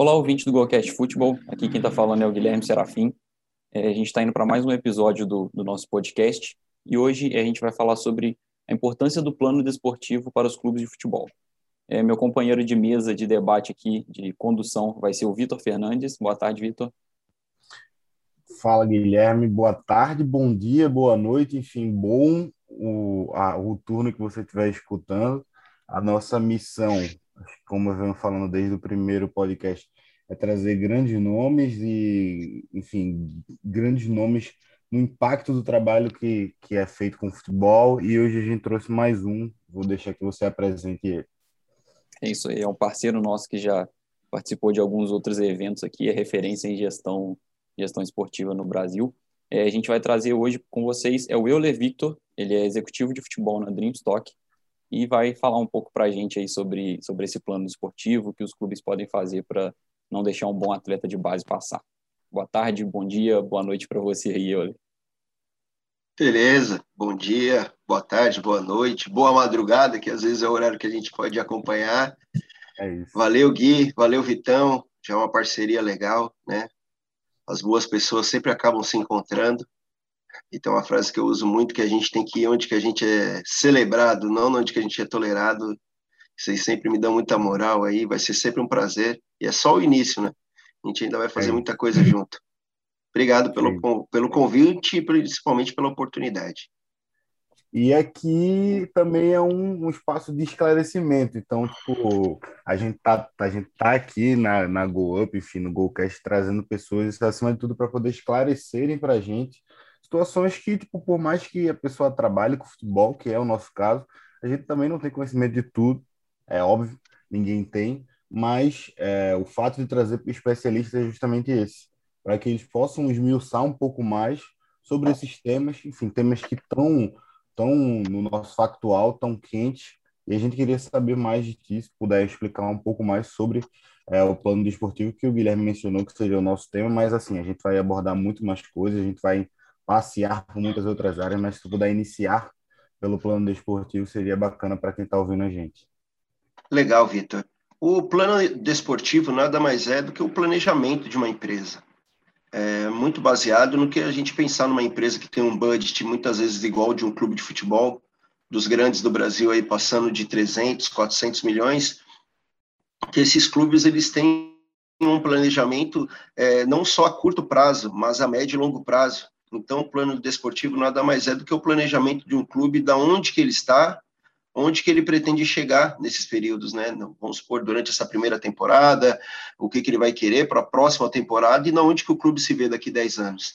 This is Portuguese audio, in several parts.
Olá, ouvinte do Golcast Futebol. Aqui quem está falando é o Guilherme Serafim. É, a gente está indo para mais um episódio do, do, nosso podcast e hoje a gente vai falar sobre a importância do plano desportivo para os clubes de futebol. É, meu companheiro de mesa de debate aqui, de condução, vai ser o Vitor Fernandes. Boa tarde, Vitor. Fala, Guilherme. Boa tarde, bom dia, boa noite, enfim, bom o, a, o turno que você estiver escutando. A nossa missão como eu venho falando desde o primeiro podcast, é trazer grandes nomes e, enfim, grandes nomes no impacto do trabalho que, que é feito com o futebol. E hoje a gente trouxe mais um. Vou deixar que você apresente ele. É isso aí, é um parceiro nosso que já participou de alguns outros eventos aqui, é referência em gestão, gestão esportiva no Brasil. É, a gente vai trazer hoje com vocês é o Euler Victor, ele é executivo de futebol na Dreamstock e vai falar um pouco para a gente aí sobre, sobre esse plano esportivo que os clubes podem fazer para não deixar um bom atleta de base passar. Boa tarde, bom dia, boa noite para você aí, Oli. Beleza, bom dia, boa tarde, boa noite, boa madrugada, que às vezes é o horário que a gente pode acompanhar. É valeu, Gui, valeu, Vitão, já é uma parceria legal, né? As boas pessoas sempre acabam se encontrando. Então, uma frase que eu uso muito, que a gente tem que ir onde que a gente é celebrado, não onde que a gente é tolerado. Vocês sempre me dão muita moral aí, vai ser sempre um prazer. E é só o início, né? A gente ainda vai fazer é. muita coisa junto. Obrigado pelo, pelo convite e principalmente pela oportunidade. E aqui também é um, um, espaço de esclarecimento. Então, tipo, a gente tá, a gente tá aqui na, na Go Up, enfim, no GoCast, trazendo pessoas, acima de tudo, para poder esclarecerem para a gente situações que, tipo, por mais que a pessoa trabalhe com futebol, que é o nosso caso, a gente também não tem conhecimento de tudo, é óbvio, ninguém tem, mas é, o fato de trazer especialistas é justamente esse, para que eles possam esmiuçar um pouco mais sobre esses temas, enfim, temas que estão tão no nosso factual, tão quentes, e a gente queria saber mais de ti, se puder explicar um pouco mais sobre é, o plano desportivo que o Guilherme mencionou que seja o nosso tema, mas assim, a gente vai abordar muito mais coisas, a gente vai passear por muitas outras áreas, mas se tu puder iniciar pelo plano desportivo, seria bacana para quem está ouvindo a gente. Legal, Vitor. O plano desportivo nada mais é do que o planejamento de uma empresa. É muito baseado no que a gente pensar numa empresa que tem um budget muitas vezes igual de um clube de futebol, dos grandes do Brasil aí passando de 300, 400 milhões, que esses clubes eles têm um planejamento é, não só a curto prazo, mas a médio e longo prazo. Então, o plano desportivo nada mais é do que o planejamento de um clube, da onde que ele está, onde que ele pretende chegar nesses períodos, né? Vamos supor, durante essa primeira temporada, o que, que ele vai querer para a próxima temporada e na onde que o clube se vê daqui a 10 anos.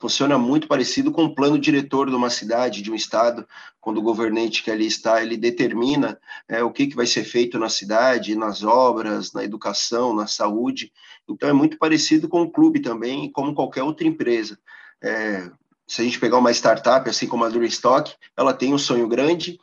Funciona muito parecido com o plano diretor de uma cidade, de um estado, quando o governante que ali está, ele determina é, o que, que vai ser feito na cidade, nas obras, na educação, na saúde. Então, é muito parecido com o clube também, como qualquer outra empresa. É, se a gente pegar uma startup, assim como a Dreamstock, ela tem um sonho grande,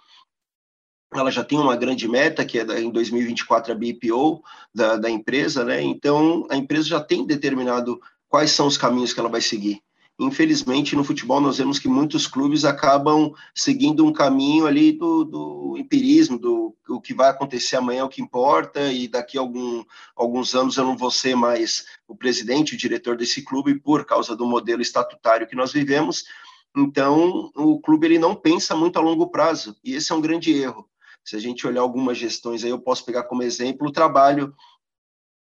ela já tem uma grande meta, que é em 2024 a BPO da, da empresa, né? Então, a empresa já tem determinado quais são os caminhos que ela vai seguir. Infelizmente, no futebol, nós vemos que muitos clubes acabam seguindo um caminho ali do, do empirismo, do o que vai acontecer amanhã é o que importa, e daqui a algum, alguns anos eu não vou ser mais o presidente, o diretor desse clube, por causa do modelo estatutário que nós vivemos. Então, o clube ele não pensa muito a longo prazo, e esse é um grande erro. Se a gente olhar algumas gestões aí, eu posso pegar como exemplo o trabalho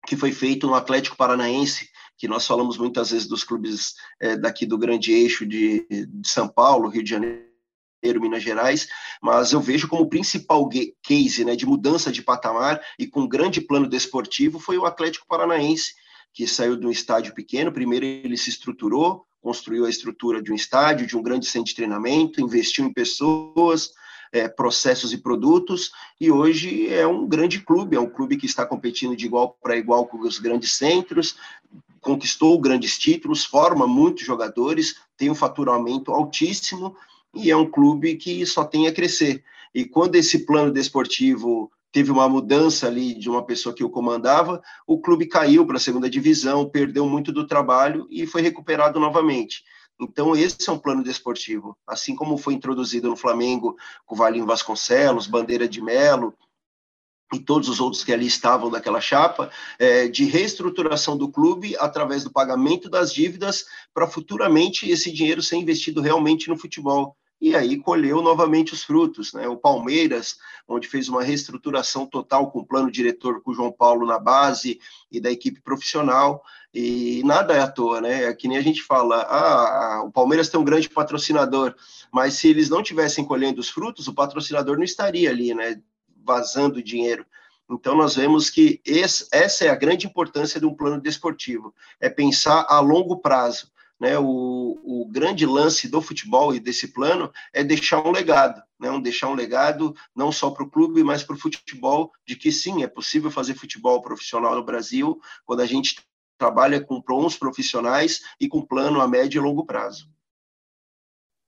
que foi feito no Atlético Paranaense, que nós falamos muitas vezes dos clubes é, daqui do grande eixo de, de São Paulo, Rio de Janeiro, Minas Gerais, mas eu vejo como principal case né, de mudança de patamar e com grande plano desportivo foi o Atlético Paranaense, que saiu de um estádio pequeno. Primeiro ele se estruturou, construiu a estrutura de um estádio, de um grande centro de treinamento, investiu em pessoas, é, processos e produtos, e hoje é um grande clube, é um clube que está competindo de igual para igual com os grandes centros, conquistou grandes títulos, forma muitos jogadores, tem um faturamento altíssimo e é um clube que só tem a crescer. E quando esse plano desportivo teve uma mudança ali de uma pessoa que o comandava, o clube caiu para a segunda divisão, perdeu muito do trabalho e foi recuperado novamente. Então, esse é um plano desportivo. Assim como foi introduzido no Flamengo com Valinho Vasconcelos, Bandeira de Melo, e todos os outros que ali estavam daquela chapa, é, de reestruturação do clube através do pagamento das dívidas para futuramente esse dinheiro ser investido realmente no futebol. E aí colheu novamente os frutos. Né? O Palmeiras, onde fez uma reestruturação total com o plano diretor com o João Paulo na base e da equipe profissional, e nada é à toa, né? É que nem a gente fala, ah, o Palmeiras tem um grande patrocinador, mas se eles não tivessem colhendo os frutos, o patrocinador não estaria ali, né? Vazando dinheiro. Então, nós vemos que esse, essa é a grande importância de um plano desportivo, é pensar a longo prazo. Né? O, o grande lance do futebol e desse plano é deixar um legado, né? um, deixar um legado não só para o clube, mas para o futebol, de que sim, é possível fazer futebol profissional no Brasil, quando a gente trabalha com bons profissionais e com plano a médio e longo prazo.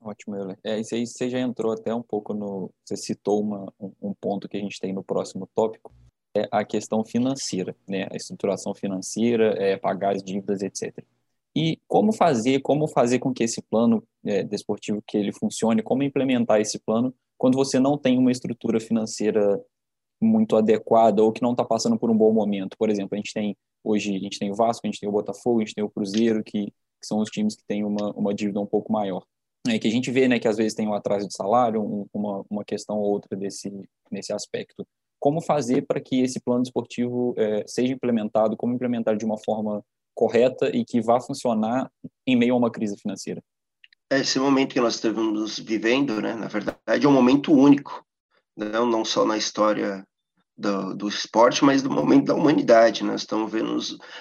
Ótimo, Euler. É, isso aí você já entrou até um pouco no. Você citou uma, um, um, ponto que a gente tem no próximo tópico, é a questão financeira, né? A estruturação financeira, é, pagar as dívidas, etc. E como fazer, como fazer com que esse plano é, desportivo que ele funcione, como implementar esse plano quando você não tem uma estrutura financeira muito adequada ou que não está passando por um bom momento. Por exemplo, a gente tem hoje a gente tem o Vasco, a gente tem o Botafogo, a gente tem o Cruzeiro, que, que são os times que têm uma, uma dívida um pouco maior é, que a gente vê né, que às vezes tem um atraso de salário, um, uma, uma questão ou outra desse, nesse aspecto. Como fazer para que esse plano esportivo é, seja implementado, como implementar de uma forma correta e que vá funcionar em meio a uma crise financeira? Esse momento que nós estamos vivendo, né, na verdade, é um momento único, não, não só na história do, do, esporte, mas do momento da humanidade. Nós estamos vendo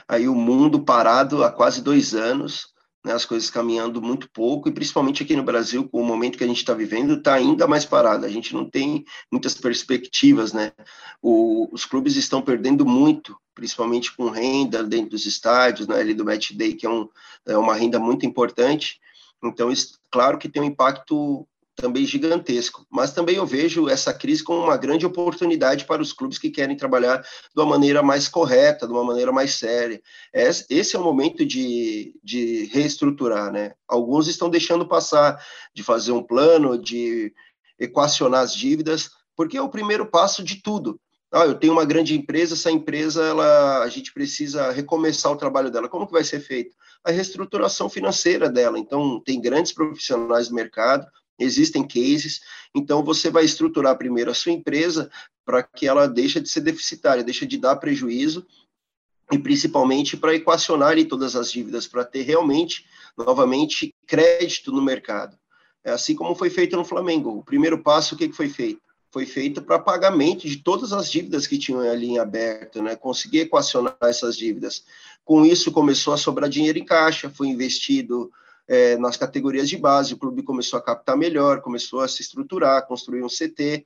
aí o mundo parado há quase dois anos, né, as coisas caminhando muito pouco, e principalmente aqui no Brasil, com o momento que a gente está vivendo, está ainda mais parado. A gente não tem muitas perspectivas, né? O, os clubes estão perdendo muito, principalmente com renda dentro dos estádios, né, ali do match day, que é, um, é uma renda muito importante. Então, isso, claro que tem um impacto também gigantesco. Mas também eu vejo essa crise como uma grande oportunidade para os clubes que querem trabalhar de uma maneira mais correta, de uma maneira mais séria. Esse é o momento de, de reestruturar, né? Alguns estão deixando passar, de fazer um plano, de equacionar as dívidas, porque é o primeiro passo de tudo. Ah, eu tenho uma grande empresa, essa empresa, ela, a gente precisa recomeçar o trabalho dela. Como que vai ser feito? A reestruturação financeira dela. Então, tem grandes profissionais do mercado, Existem cases, então você vai estruturar primeiro a sua empresa para que ela deixe de ser deficitária, deixe de dar prejuízo e principalmente para equacionar todas as dívidas, para ter realmente, novamente, crédito no mercado. É assim como foi feito no Flamengo. O primeiro passo, o que, que foi feito? Foi feito para pagamento de todas as dívidas que tinham ali em aberto, né? Conseguir equacionar essas dívidas. Com isso, começou a sobrar dinheiro em caixa, foi investido é, nas categorias de base, o clube começou a captar melhor, começou a se estruturar, construir um CT,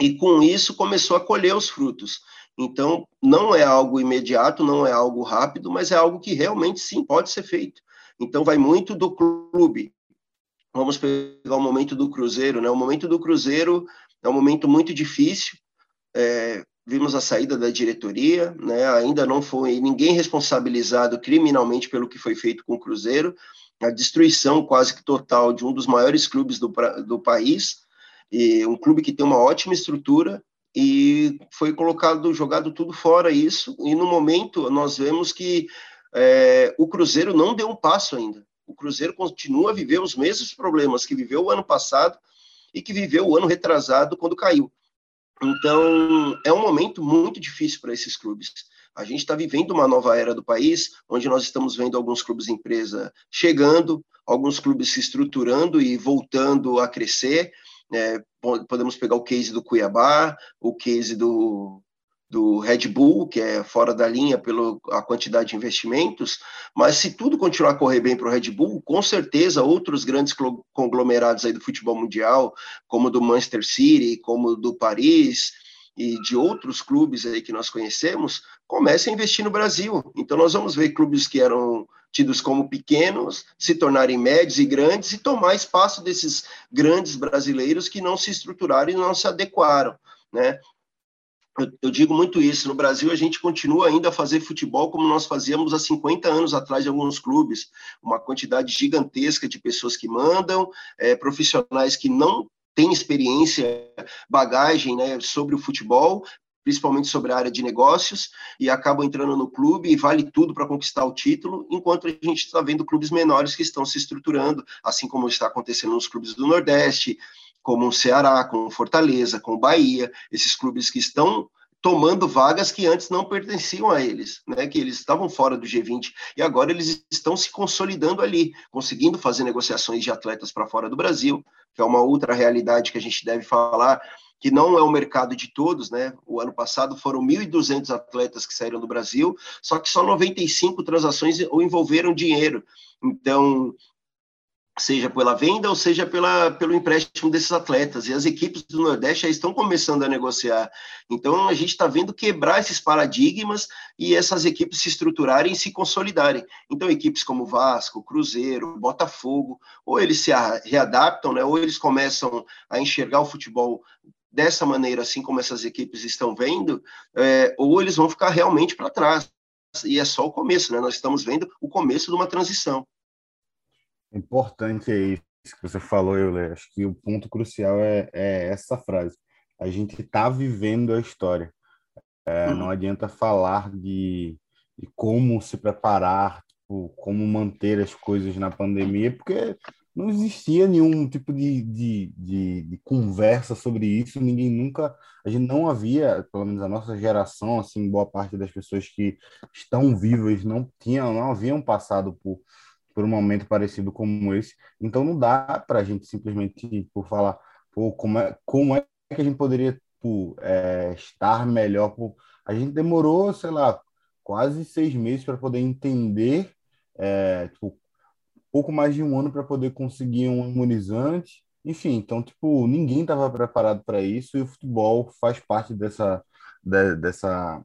e com isso começou a colher os frutos. Então, não é algo imediato, não é algo rápido, mas é algo que realmente sim pode ser feito. Então, vai muito do clube. Vamos pegar o momento do Cruzeiro, né? O momento do Cruzeiro é um momento muito difícil. É, vimos a saída da diretoria, né? Ainda não foi ninguém responsabilizado criminalmente pelo que foi feito com o Cruzeiro, a destruição quase que total de um dos maiores clubes do, do país, e um clube que tem uma ótima estrutura, e foi colocado, jogado tudo fora isso, e no momento nós vemos que é, o Cruzeiro não deu um passo ainda. O Cruzeiro continua a viver os mesmos problemas que viveu o ano passado e que viveu o ano retrasado quando caiu. Então, é um momento muito difícil para esses clubes. A gente está vivendo uma nova era do país, onde nós estamos vendo alguns clubes empresa chegando, alguns clubes se estruturando e voltando a crescer. É, podemos pegar o case do Cuiabá, o case do, do Red Bull, que é fora da linha pela quantidade de investimentos, mas se tudo continuar a correr bem para o Red Bull, com certeza outros grandes conglomerados aí do futebol mundial, como do Manchester City, como do Paris, e de outros clubes aí que nós conhecemos comecem a investir no Brasil. Então nós vamos ver clubes que eram tidos como pequenos se tornarem médios e grandes e tomar espaço desses grandes brasileiros que não se estruturaram e não se adequaram, né? Eu, eu, digo muito isso. No Brasil, a gente continua ainda a fazer futebol como nós fazíamos há 50 anos atrás de alguns clubes. Uma quantidade gigantesca de pessoas que mandam, é, profissionais que não tem experiência, bagagem né, sobre o futebol, principalmente sobre a área de negócios, e acabam entrando no clube e vale tudo para conquistar o título, enquanto a gente está vendo clubes menores que estão se estruturando, assim como está acontecendo nos clubes do Nordeste, como o Ceará, com Fortaleza, com Bahia, esses clubes que estão tomando vagas que antes não pertenciam a eles, né? Que eles estavam fora do G20 e agora eles estão se consolidando ali, conseguindo fazer negociações de atletas para fora do Brasil, que é uma outra realidade que a gente deve falar, que não é o mercado de todos, né? O ano passado foram 1.200 atletas que saíram do Brasil, só que só 95 transações envolveram dinheiro. Então, seja pela venda ou seja pela, pelo empréstimo desses atletas. E as equipes do Nordeste já estão começando a negociar. Então, a gente está vendo quebrar esses paradigmas e essas equipes se estruturarem e se consolidarem. Então, equipes como Vasco, Cruzeiro, Botafogo, ou eles se readaptam, né, ou eles começam a enxergar o futebol dessa maneira, assim como essas equipes estão vendo, é, ou eles vão ficar realmente para trás. E é só o começo, né? Nós estamos vendo o começo de uma transição. Importante é isso que você falou, eu acho que o ponto crucial é, é essa frase. A gente está vivendo a história. É, uhum. Não adianta falar de, de como se preparar, tipo, como manter as coisas na pandemia, porque não existia nenhum tipo de, de, de, de, conversa sobre isso, ninguém nunca, a gente não havia, pelo menos a nossa geração, assim, boa parte das pessoas que estão vivas não tinham, não haviam passado por por um momento parecido como esse. Então não dá para a gente simplesmente por falar, pô, como é, como é que a gente poderia é, estar melhor? Pô, a gente demorou, sei lá, quase seis meses para poder entender, é, tipo, pouco mais de um ano para poder conseguir um imunizante. Enfim, então, tipo, ninguém estava preparado para isso e o futebol faz parte dessa, de, dessa,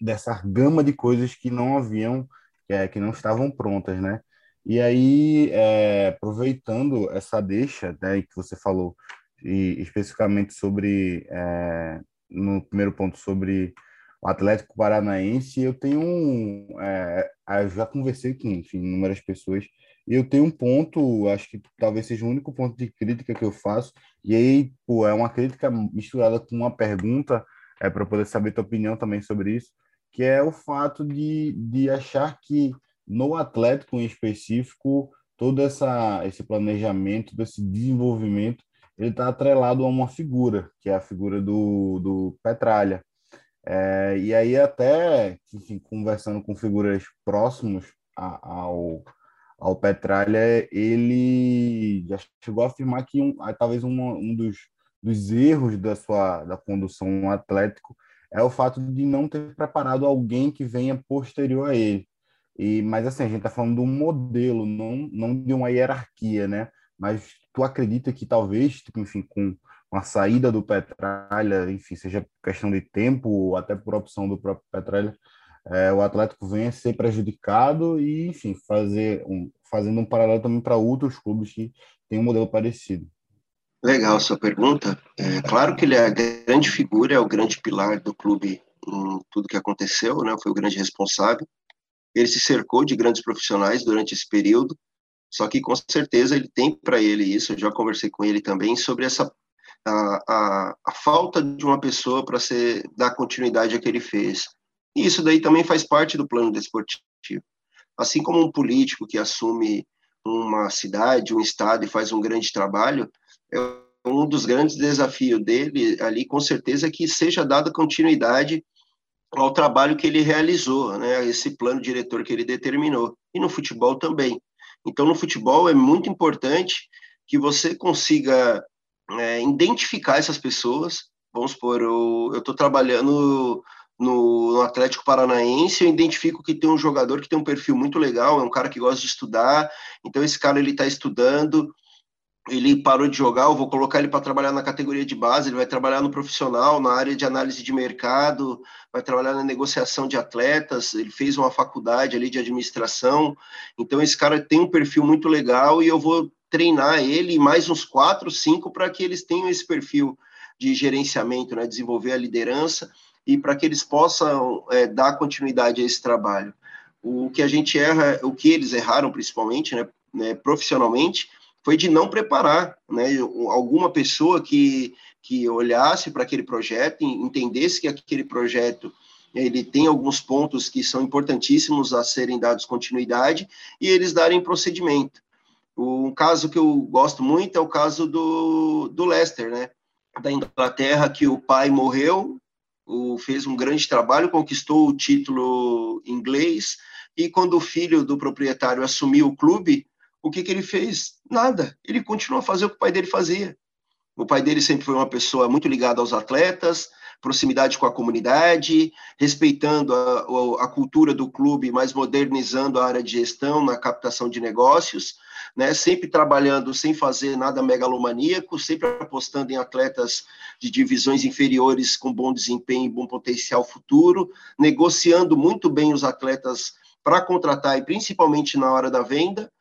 dessa gama de coisas que não haviam, é, que não estavam prontas, né? E aí, é, aproveitando essa deixa né, que você falou, e especificamente sobre, é, no primeiro ponto, sobre o Atlético Paranaense, eu tenho um. É, eu já conversei com enfim, inúmeras pessoas, e eu tenho um ponto, acho que talvez seja o único ponto de crítica que eu faço, e aí, pô, é uma crítica misturada com uma pergunta, é, para poder saber tua opinião também sobre isso, que é o fato de, de achar que no Atlético em específico, todo essa, esse planejamento, todo esse desenvolvimento, ele está atrelado a uma figura, que é a figura do, do Petralha. É, e aí até, enfim, conversando com figuras próximas ao, ao Petralha, ele já chegou a afirmar que um, talvez um, um dos, dos erros da sua da condução no Atlético é o fato de não ter preparado alguém que venha posterior a ele. E, mas assim, a gente está falando de um modelo, não, não de uma hierarquia, né? Mas tu acredita que talvez, tipo, enfim, com, com a saída do Petralha, enfim, seja questão de tempo ou até por opção do próprio Petralha, é, o Atlético venha ser prejudicado e, enfim, fazer um, fazendo um paralelo também para outros clubes que têm um modelo parecido. Legal sua pergunta. É claro que ele é a grande figura, é o grande pilar do clube em tudo que aconteceu, né? Foi o grande responsável. Ele se cercou de grandes profissionais durante esse período, só que com certeza ele tem para ele isso. Eu já conversei com ele também sobre essa a, a, a falta de uma pessoa para dar continuidade ao que ele fez. E isso daí também faz parte do plano desportivo. Assim como um político que assume uma cidade, um estado e faz um grande trabalho, é um dos grandes desafios dele ali, com certeza, que seja dada continuidade ao trabalho que ele realizou, né, esse plano diretor que ele determinou. E no futebol também. Então, no futebol é muito importante que você consiga é, identificar essas pessoas. Vamos supor, eu estou trabalhando no, no, Atlético Paranaense, eu identifico que tem um jogador que tem um perfil muito legal, é um cara que gosta de estudar, então esse cara ele está estudando, ele parou de jogar, eu vou colocar ele para trabalhar na categoria de base, ele vai trabalhar no profissional, na área de análise de mercado, vai trabalhar na negociação de atletas, ele fez uma faculdade ali de administração, então esse cara tem um perfil muito legal e eu vou treinar ele mais uns quatro, cinco para que eles tenham esse perfil de gerenciamento, né, desenvolver a liderança e para que eles possam é, dar continuidade a esse trabalho. O que a gente erra, o que eles erraram principalmente, né, né profissionalmente, foi de não preparar né, alguma pessoa que, que olhasse para aquele projeto, entendesse que aquele projeto ele tem alguns pontos que são importantíssimos a serem dados continuidade e eles darem procedimento. Um caso que eu gosto muito é o caso do, do Leicester, né? Da Inglaterra, que o pai morreu, o, fez um grande trabalho, conquistou o título inglês, e quando o filho do proprietário assumiu o clube, o que, que ele fez? Nada. Ele continuou a fazer o que o pai dele fazia. O pai dele sempre foi uma pessoa muito ligada aos atletas, proximidade com a comunidade, respeitando a, a, cultura do clube, mas modernizando a área de gestão na captação de negócios, né? sempre trabalhando sem fazer nada megalomaníaco, sempre apostando em atletas de divisões inferiores com bom desempenho e bom potencial futuro, negociando muito bem os atletas para contratar e principalmente na hora da venda,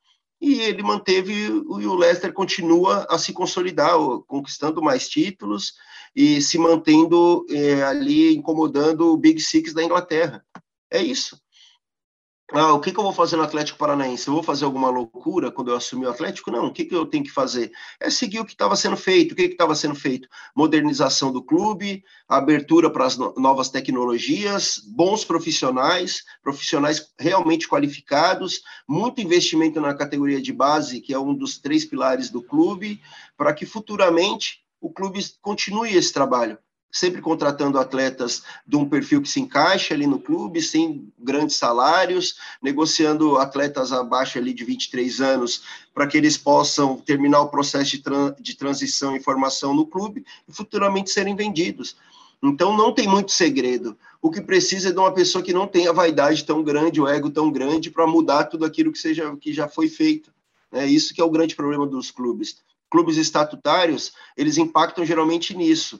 e ele manteve, e o Leicester continua a se consolidar, conquistando mais títulos e se mantendo é, ali incomodando o Big Six da Inglaterra. É isso. Ah, o que, que, eu vou fazer no Atlético Paranaense? Eu vou fazer alguma loucura quando eu assumir o Atlético? Não. O que, que eu tenho que fazer? É seguir o que estava sendo feito. O que estava sendo feito? Modernização do clube, abertura para as no novas tecnologias, bons profissionais, profissionais realmente qualificados, muito investimento na categoria de base, que é um dos três pilares do clube, para que futuramente o clube continue esse trabalho sempre contratando atletas de um perfil que se encaixa ali no clube, sem grandes salários, negociando atletas abaixo ali de 23 anos para que eles possam terminar o processo de, de transição e formação no clube e futuramente serem vendidos. Então não tem muito segredo. O que precisa é de uma pessoa que não tenha vaidade tão grande, o ego tão grande para mudar tudo aquilo que seja que já foi feito. É isso que é o grande problema dos clubes. Clubes estatutários, eles impactam geralmente nisso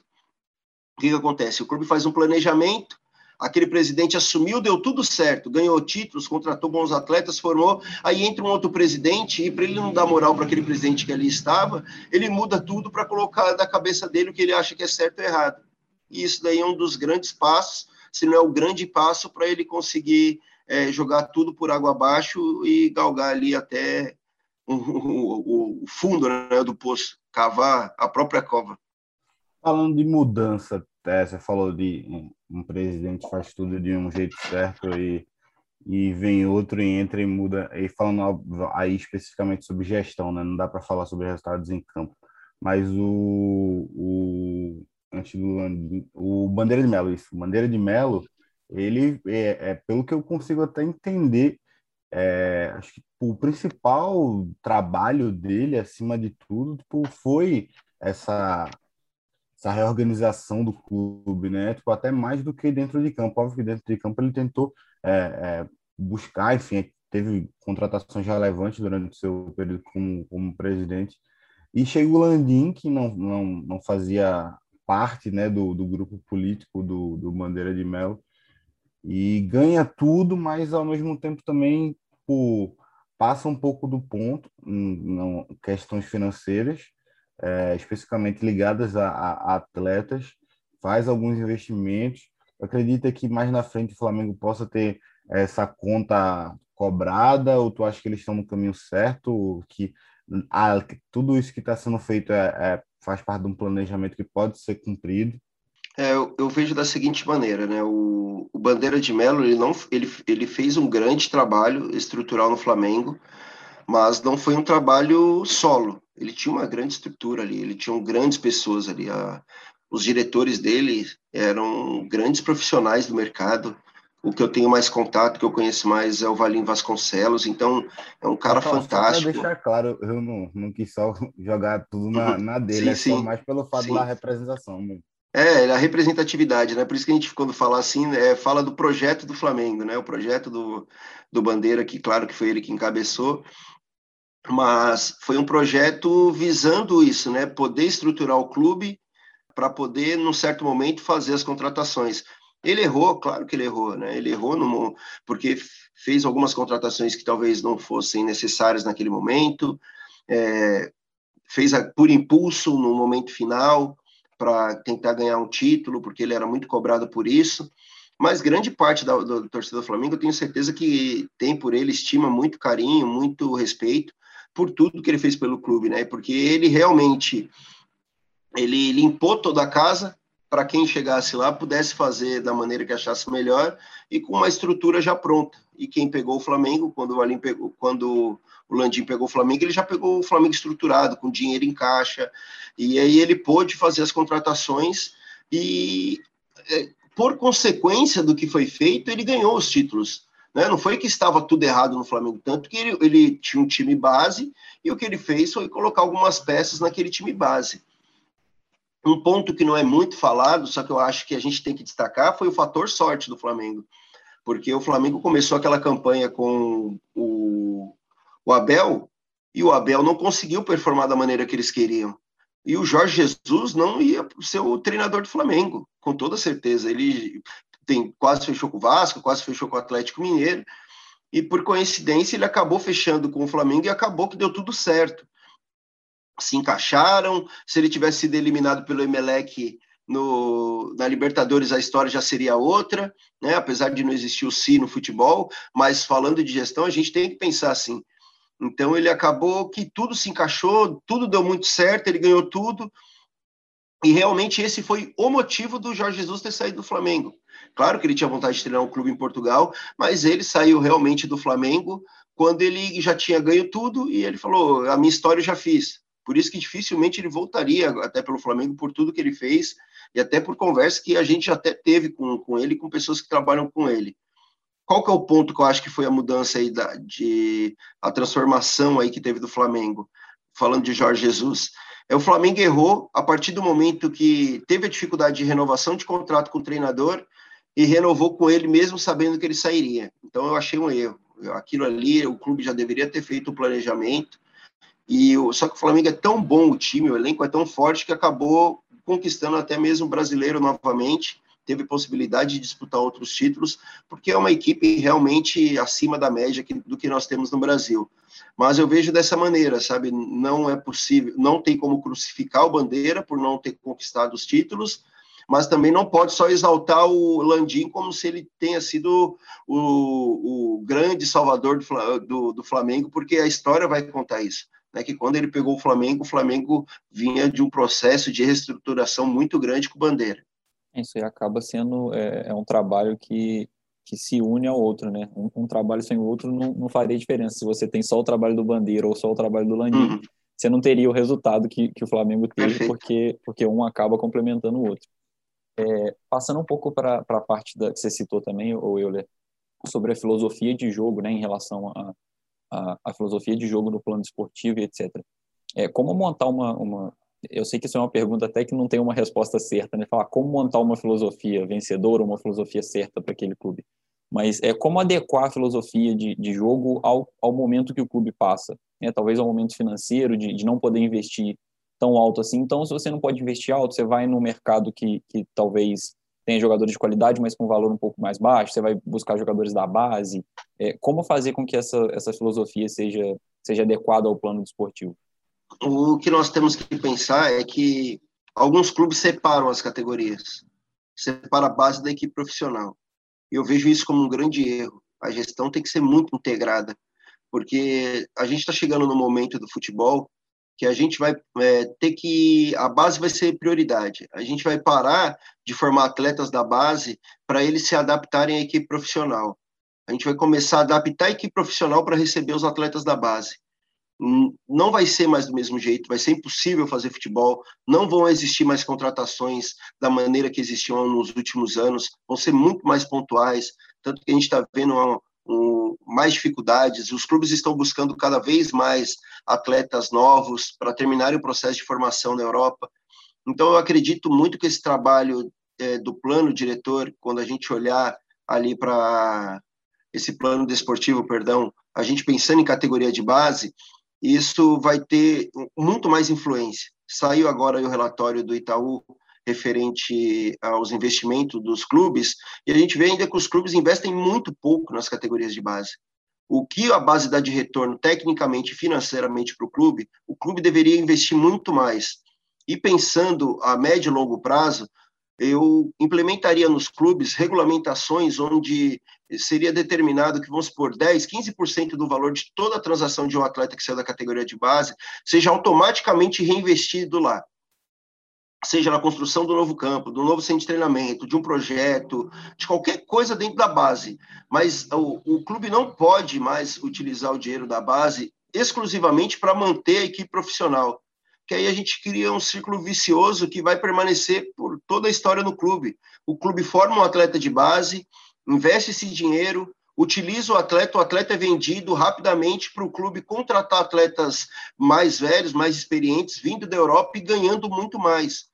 o que, que acontece? O clube faz um planejamento, aquele presidente assumiu, deu tudo certo, ganhou títulos, contratou bons atletas, formou, aí entra um outro presidente e para ele não dar moral para aquele presidente que ali estava, ele muda tudo para colocar da cabeça dele o que ele acha que é certo ou errado. E isso daí é um dos grandes passos, se não é o grande passo para ele conseguir é, jogar tudo por água abaixo e galgar ali até o, o, o fundo né, do poço, cavar a própria cova. Falando de mudança, é, você falou de um, presidente faz tudo de um jeito certo e, e vem outro e entra e muda. E falando aí especificamente sobre gestão, né? não dá para falar sobre resultados em campo, mas o, o antes do o Bandeira de Melo, isso, o Bandeira de Melo, ele é, é pelo que eu consigo até entender, é, acho que o principal trabalho dele, acima de tudo, tipo, foi essa essa reorganização do clube, né? Tipo, até mais do que dentro de campo. Óbvio que dentro de campo ele tentou é, é, buscar, enfim, teve contratações relevantes durante o seu período como, como presidente. E chegou o Landim, que não, não, não fazia parte né, do, do grupo político do, do Bandeira de Melo, e ganha tudo, mas ao mesmo tempo também passa um pouco do ponto em, em questões financeiras é, especificamente ligadas a, a, atletas, faz alguns investimentos. Acredita que mais na frente o Flamengo possa ter essa conta cobrada, ou tu acha que eles estão no caminho certo, que ah, tudo isso que está sendo feito é, é, faz parte de um planejamento que pode ser cumprido? É, eu, eu, vejo da seguinte maneira, né? O, o Bandeira de Melo ele não ele, ele fez um grande trabalho estrutural no Flamengo, mas não foi um trabalho solo ele tinha uma grande estrutura ali, ele tinha grandes pessoas ali. A, os diretores dele eram grandes profissionais do mercado. O que eu tenho mais contato, que eu conheço mais, é o Valim Vasconcelos. Então, é um cara então, fantástico. Só deixar claro, eu não, não quis só jogar tudo na, uhum. na dele, sim, é sim. só mais pelo fato sim. da representação. Né? É, a representatividade, né? Por isso que a gente, quando fala assim, é, fala do projeto do Flamengo, né? O projeto do, do Bandeira, que claro que foi ele que encabeçou, mas foi um projeto visando isso, né? Poder estruturar o clube para poder, num certo momento, fazer as contratações. Ele errou, claro que ele errou, né? Ele errou no, porque fez algumas contratações que talvez não fossem necessárias naquele momento, é, fez a, por impulso no momento final para tentar ganhar um título, porque ele era muito cobrado por isso. Mas grande parte da, do, do torcedor do Flamengo, eu tenho certeza que tem por ele estima, muito carinho, muito respeito por tudo que ele fez pelo clube, né? Porque ele realmente ele limpou toda a casa para quem chegasse lá pudesse fazer da maneira que achasse melhor e com uma estrutura já pronta. E quem pegou o Flamengo, quando o Alim pegou, quando o Landim pegou o Flamengo, ele já pegou o Flamengo estruturado, com dinheiro em caixa, e aí ele pôde fazer as contratações e é, por consequência do que foi feito, ele ganhou os títulos. Né? Não foi que estava tudo errado no Flamengo, tanto que ele, ele tinha um time base e o que ele fez foi colocar algumas peças naquele time base. Um ponto que não é muito falado, só que eu acho que a gente tem que destacar, foi o fator sorte do Flamengo. Porque o Flamengo começou aquela campanha com o, o Abel, e o Abel não conseguiu performar da maneira que eles queriam. E o Jorge Jesus não ia ser o treinador do Flamengo, com toda certeza. Ele tem quase fechou com o Vasco, quase fechou com o Atlético Mineiro. E por coincidência ele acabou fechando com o Flamengo e acabou que deu tudo certo se encaixaram. Se ele tivesse sido eliminado pelo Emelec no, na Libertadores, a história já seria outra, né? apesar de não existir o si no futebol, mas falando de gestão, a gente tem que pensar assim. Então ele acabou que tudo se encaixou, tudo deu muito certo, ele ganhou tudo. E realmente esse foi o motivo do Jorge Jesus ter saído do Flamengo. Claro que ele tinha vontade de treinar um clube em Portugal, mas ele saiu realmente do Flamengo quando ele já tinha ganho tudo e ele falou: a minha história eu já fiz. Por isso que dificilmente ele voltaria até pelo Flamengo por tudo que ele fez e até por conversa que a gente até teve com, com ele, com pessoas que trabalham com ele. Qual que é o ponto que eu acho que foi a mudança aí da, de a transformação aí que teve do Flamengo? Falando de Jorge Jesus, é o Flamengo errou a partir do momento que teve a dificuldade de renovação de contrato com o treinador e renovou com ele mesmo sabendo que ele sairia. Então eu achei um erro. Aquilo ali, o clube já deveria ter feito o planejamento e o, só que o Flamengo é tão bom o time, o elenco é tão forte que acabou conquistando até mesmo o brasileiro novamente. Teve possibilidade de disputar outros títulos, porque é uma equipe realmente acima da média do que nós temos no Brasil. Mas eu vejo dessa maneira, sabe? Não é possível, não tem como crucificar o Bandeira por não ter conquistado os títulos, mas também não pode só exaltar o Landim como se ele tenha sido o, o grande salvador do, do, do Flamengo, porque a história vai contar isso né, que quando ele pegou o Flamengo, o Flamengo vinha de um processo de reestruturação muito grande com o Bandeira. Isso aí acaba sendo é, é um trabalho que, que se une ao outro, né? Um, um trabalho sem o outro não, não, faria diferença. Se você tem só o trabalho do Bandeira ou só o trabalho do Landim, uhum. você não teria o resultado que, que o Flamengo teve, porque, porque um acaba complementando o outro. É, passando um pouco para a parte da, que você citou também, o Euler, sobre a filosofia de jogo, né, em relação a filosofia de jogo no plano esportivo e etc. É, como montar uma, uma. Eu sei que isso é uma pergunta até que não tem uma resposta certa, né? Falar como montar uma filosofia vencedora, uma filosofia certa para aquele clube. Mas é como adequar a filosofia de, de jogo ao, ao momento que o clube passa. Né? Talvez ao momento financeiro, de, de não poder investir tão alto assim. Então, se você não pode investir alto, você vai no mercado que, que talvez tem jogadores de qualidade, mas com valor um pouco mais baixo, você vai buscar jogadores da base. É, como fazer com que essa, essa filosofia seja, seja adequada ao plano desportivo? O que nós temos que pensar é que alguns clubes separam as categorias, separa a base da equipe profissional. E eu vejo isso como um grande erro. A gestão tem que ser muito integrada, porque a gente está chegando no momento do futebol que a gente vai é, ter que a base vai ser prioridade. A gente vai parar de formar atletas da base para eles se adaptarem à equipe profissional. A gente vai começar a adaptar a equipe profissional para receber os atletas da base. Não vai ser mais do mesmo jeito, vai ser impossível fazer futebol, não vão existir mais contratações da maneira que existiam nos últimos anos, vão ser muito mais pontuais, tanto que a gente está vendo um, mais dificuldades, os clubes estão buscando cada vez mais atletas novos para terminarem o processo de formação na Europa. Então, eu acredito muito que esse trabalho é, do plano diretor, quando a gente olhar ali para esse plano desportivo, perdão, a gente pensando em categoria de base, isso vai ter muito mais influência. Saiu agora o relatório do Itaú referente aos investimentos dos clubes, e a gente vê ainda que os clubes investem muito pouco nas categorias de base. O que a base dá de retorno tecnicamente e financeiramente para o clube, o clube deveria investir muito mais. E pensando a médio e longo prazo, eu implementaria nos clubes regulamentações onde seria determinado que, vamos supor, 10, 15% do valor de toda a transação de um atleta que saiu da categoria de base seja automaticamente reinvestido lá seja na construção do novo campo, do novo centro de treinamento, de um projeto, de qualquer coisa dentro da base. Mas o, o clube não pode mais utilizar o dinheiro da base exclusivamente para manter a equipe profissional, que aí a gente cria um círculo vicioso que vai permanecer por toda a história do clube. O clube forma um atleta de base, investe esse dinheiro, utiliza o atleta, o atleta é vendido rapidamente para o clube contratar atletas mais velhos, mais experientes, vindo da Europa e ganhando muito mais.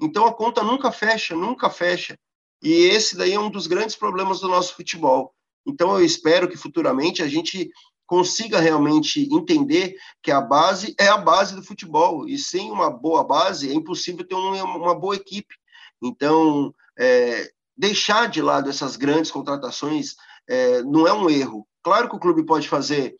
Então a conta nunca fecha, nunca fecha. E esse daí é um dos grandes problemas do nosso futebol. Então eu espero que futuramente a gente consiga realmente entender que a base é a base do futebol e sem uma boa base é impossível ter uma, boa equipe. Então, é, deixar de lado essas grandes contratações é, não é um erro. Claro que o clube pode fazer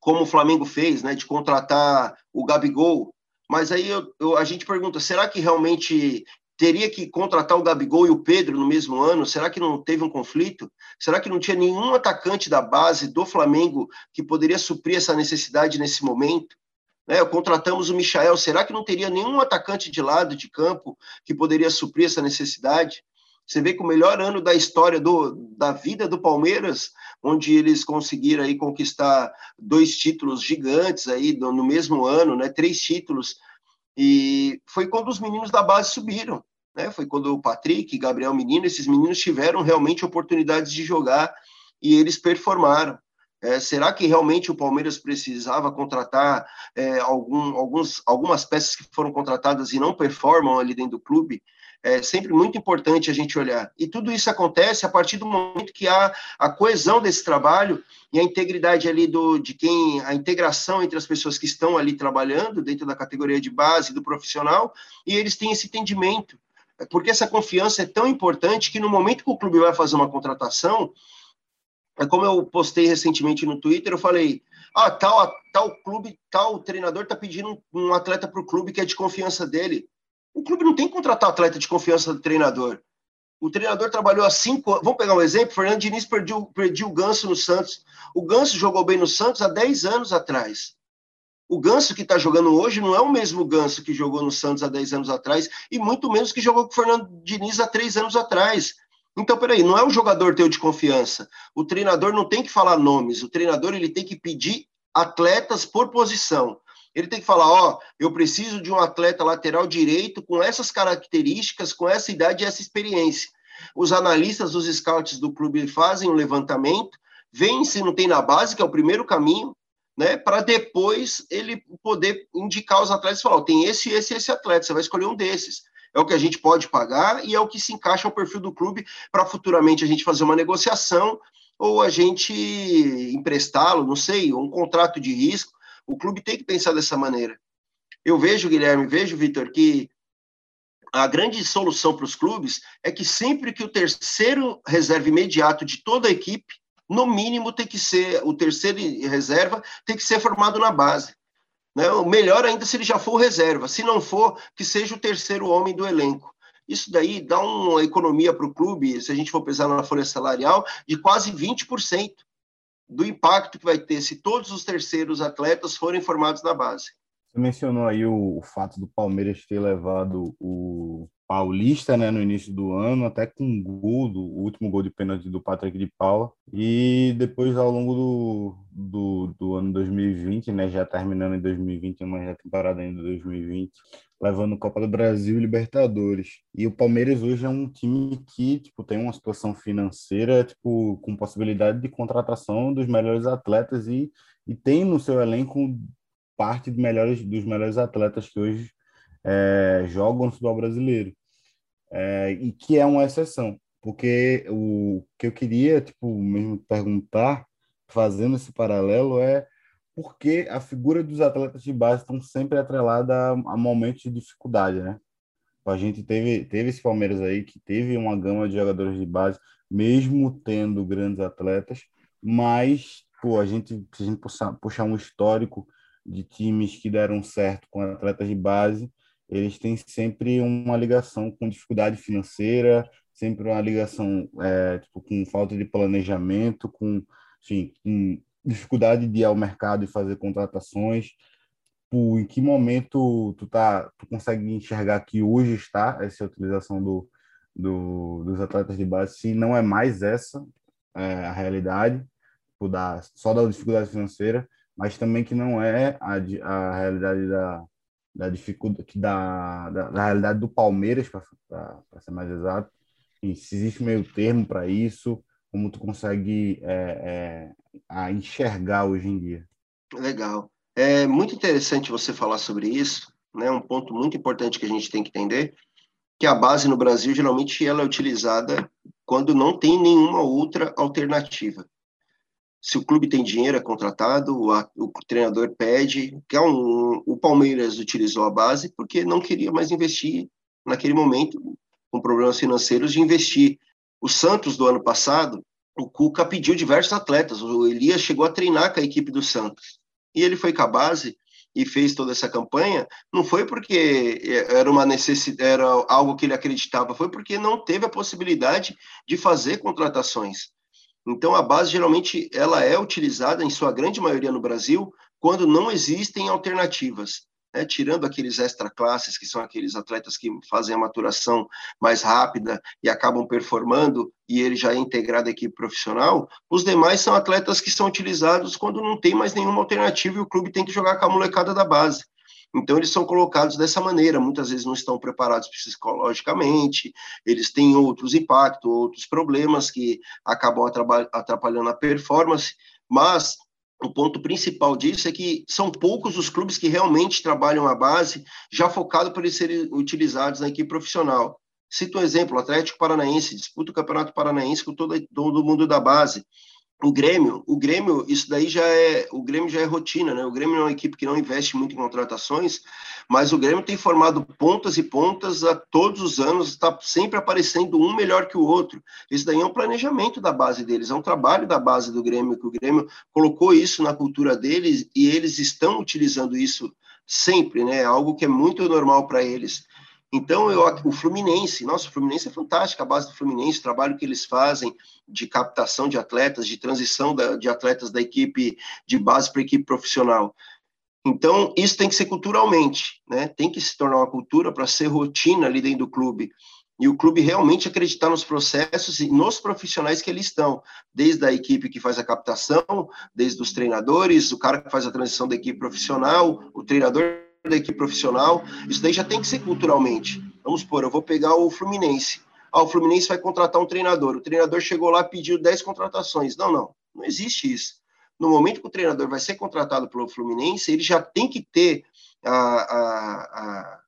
como o Flamengo fez, né, de contratar o Gabigol, mas aí eu, eu, a gente pergunta, será que realmente teria que contratar o Gabigol e o Pedro no mesmo ano? Será que não teve um conflito? Será que não tinha nenhum atacante da base do Flamengo que poderia suprir essa necessidade nesse momento? Né, contratamos o Michael, será que não teria nenhum atacante de lado de campo que poderia suprir essa necessidade? Você vê que o melhor ano da história do, da vida do Palmeiras, onde eles conseguiram aí conquistar dois títulos gigantes aí no mesmo ano, né? Três títulos e foi quando os meninos da base subiram, né? Foi quando o Patrick, Gabriel Menino, esses meninos tiveram realmente oportunidades de jogar e eles performaram. É, será que realmente o Palmeiras precisava contratar é, algum, alguns, algumas peças que foram contratadas e não performam ali dentro do clube? É sempre muito importante a gente olhar. E tudo isso acontece a partir do momento que há a coesão desse trabalho e a integridade ali do, de quem, a integração entre as pessoas que estão ali trabalhando dentro da categoria de base do profissional e eles têm esse entendimento. Porque essa confiança é tão importante que no momento que o clube vai fazer uma contratação, é como eu postei recentemente no Twitter, eu falei, ah, tal, tal clube, tal treinador está pedindo um atleta para o clube que é de confiança dele. O clube não tem que contratar atleta de confiança do treinador. O treinador trabalhou há cinco. Vamos pegar um exemplo: Fernando Diniz perdeu, perdeu o Ganso no Santos. O Ganso jogou bem no Santos há 10 anos atrás. O Ganso que está jogando hoje não é o mesmo Ganso que jogou no Santos há 10 anos atrás, e muito menos que jogou com o Fernando Diniz há 3 anos atrás. Então, peraí, não é o jogador teu de confiança. O treinador não tem que falar nomes, o treinador ele tem que pedir atletas por posição. Ele tem que falar, ó, eu preciso de um atleta lateral direito com essas características, com essa idade e essa experiência. Os analistas, os scouts do clube fazem um levantamento, veem se não tem na base, que é o primeiro caminho, né, para depois ele poder indicar os atletas e falar, ó, tem esse, esse, esse atleta, você vai escolher um desses. É o que a gente pode pagar e é o que se encaixa ao perfil do clube para futuramente a gente fazer uma negociação ou a gente emprestá-lo, não sei, um contrato de risco o clube tem que pensar dessa maneira. Eu vejo, Guilherme, vejo, Vitor, que a grande solução para os clubes é que sempre que o terceiro reserva imediato de toda a equipe, no mínimo tem que ser, o terceiro reserva tem que ser formado na base. Né? O melhor ainda se ele já for reserva. Se não for, que seja o terceiro homem do elenco. Isso daí dá uma economia para o clube, se a gente for pesar na folha salarial, de quase 20% do impacto que vai ter se todos os terceiros atletas forem formados na base. Você mencionou aí o, o fato do Palmeiras ter levado o Paulista né, no início do ano, até com um gol, do, o último gol de pênalti do Patrick de Paula, e depois ao longo do, do, do ano 2020, né, já terminando em 2021, mas já temporada ainda 2020, levando Copa do Brasil e Libertadores. E o Palmeiras hoje é um time que tipo, tem uma situação financeira tipo, com possibilidade de contratação dos melhores atletas e, e tem no seu elenco parte de melhores, dos melhores atletas que hoje é, jogam no futebol brasileiro. É, e que é uma exceção. Porque o que eu queria tipo, mesmo perguntar, fazendo esse paralelo, é porque a figura dos atletas de base estão sempre atrelada a, a momentos de dificuldade, né? A gente teve, teve esse Palmeiras aí que teve uma gama de jogadores de base, mesmo tendo grandes atletas, mas pô, a gente, se a gente puxar, puxar um histórico de times que deram certo com atletas de base, eles têm sempre uma ligação com dificuldade financeira, sempre uma ligação é, tipo, com falta de planejamento, com, enfim, com dificuldade de ir ao mercado e fazer contratações. tipo, em que momento tu tá, tu consegue enxergar que hoje está essa utilização do, do dos atletas de base, se não é mais essa é, a realidade, tipo, da, só da dificuldade financeira, mas também que não é a, a realidade da, da dificuldade da, da, da realidade do Palmeiras, para ser mais exato, e se existe meio termo para isso, como tu consegue é, é, a enxergar hoje em dia. Legal. É muito interessante você falar sobre isso, né? Um ponto muito importante que a gente tem que entender, que a base no Brasil geralmente ela é utilizada quando não tem nenhuma outra alternativa. Se o clube tem dinheiro, é contratado, o, o treinador pede, que é um, o Palmeiras utilizou a base porque não queria mais investir naquele momento, com problemas financeiros, de investir. O Santos, do ano passado, o Cuca pediu diversos atletas. O Elias chegou a treinar com a equipe do Santos. E ele foi com a base e fez toda essa campanha, não foi porque era uma necessidade, era algo que ele acreditava, foi porque não teve a possibilidade de fazer contratações. Então a base geralmente ela é utilizada em sua grande maioria no Brasil quando não existem alternativas né, tirando aqueles extra classes, que são aqueles atletas que fazem a maturação mais rápida e acabam performando, e ele já é integrado à equipe profissional, os demais são atletas que são utilizados quando não tem mais nenhuma alternativa e o clube tem que jogar com a molecada da base. Então, eles são colocados dessa maneira, muitas vezes não estão preparados psicologicamente, eles têm outros impactos, outros problemas que acabam atrapalhando a performance, mas o ponto principal disso é que são poucos os clubes que realmente trabalham a base já focado para eles serem utilizados na equipe profissional. Cito um exemplo, o Atlético Paranaense disputa o Campeonato Paranaense com todo, todo mundo da base o Grêmio, o Grêmio, isso daí já é, o Grêmio já é rotina, né? O Grêmio é uma equipe que não investe muito em contratações, mas o Grêmio tem formado pontas e pontas a todos os anos, está sempre aparecendo um melhor que o outro. Isso daí é um planejamento da base deles, é um trabalho da base do Grêmio, que o Grêmio colocou isso na cultura deles e eles estão utilizando isso sempre, né? É algo que é muito normal para eles. Então, eu, o Fluminense, nossa, o Fluminense é fantástico, a base do Fluminense, o trabalho que eles fazem de captação de atletas, de transição da, de atletas da equipe de base para a equipe profissional. Então, isso tem que ser culturalmente, né? Tem que se tornar uma cultura para ser rotina ali dentro do clube. E o clube realmente acreditar nos processos e nos profissionais que eles estão, desde a equipe que faz a captação, desde os treinadores, o cara que faz a transição da equipe profissional, o treinador da equipe profissional, isso daí já tem que ser culturalmente. Vamos supor, eu vou pegar o Fluminense. Ah, o Fluminense vai contratar um treinador. O treinador chegou lá pediu 10 contratações. Não, não, não existe isso. No momento que o treinador vai ser contratado pelo Fluminense, ele já tem que ter a, a,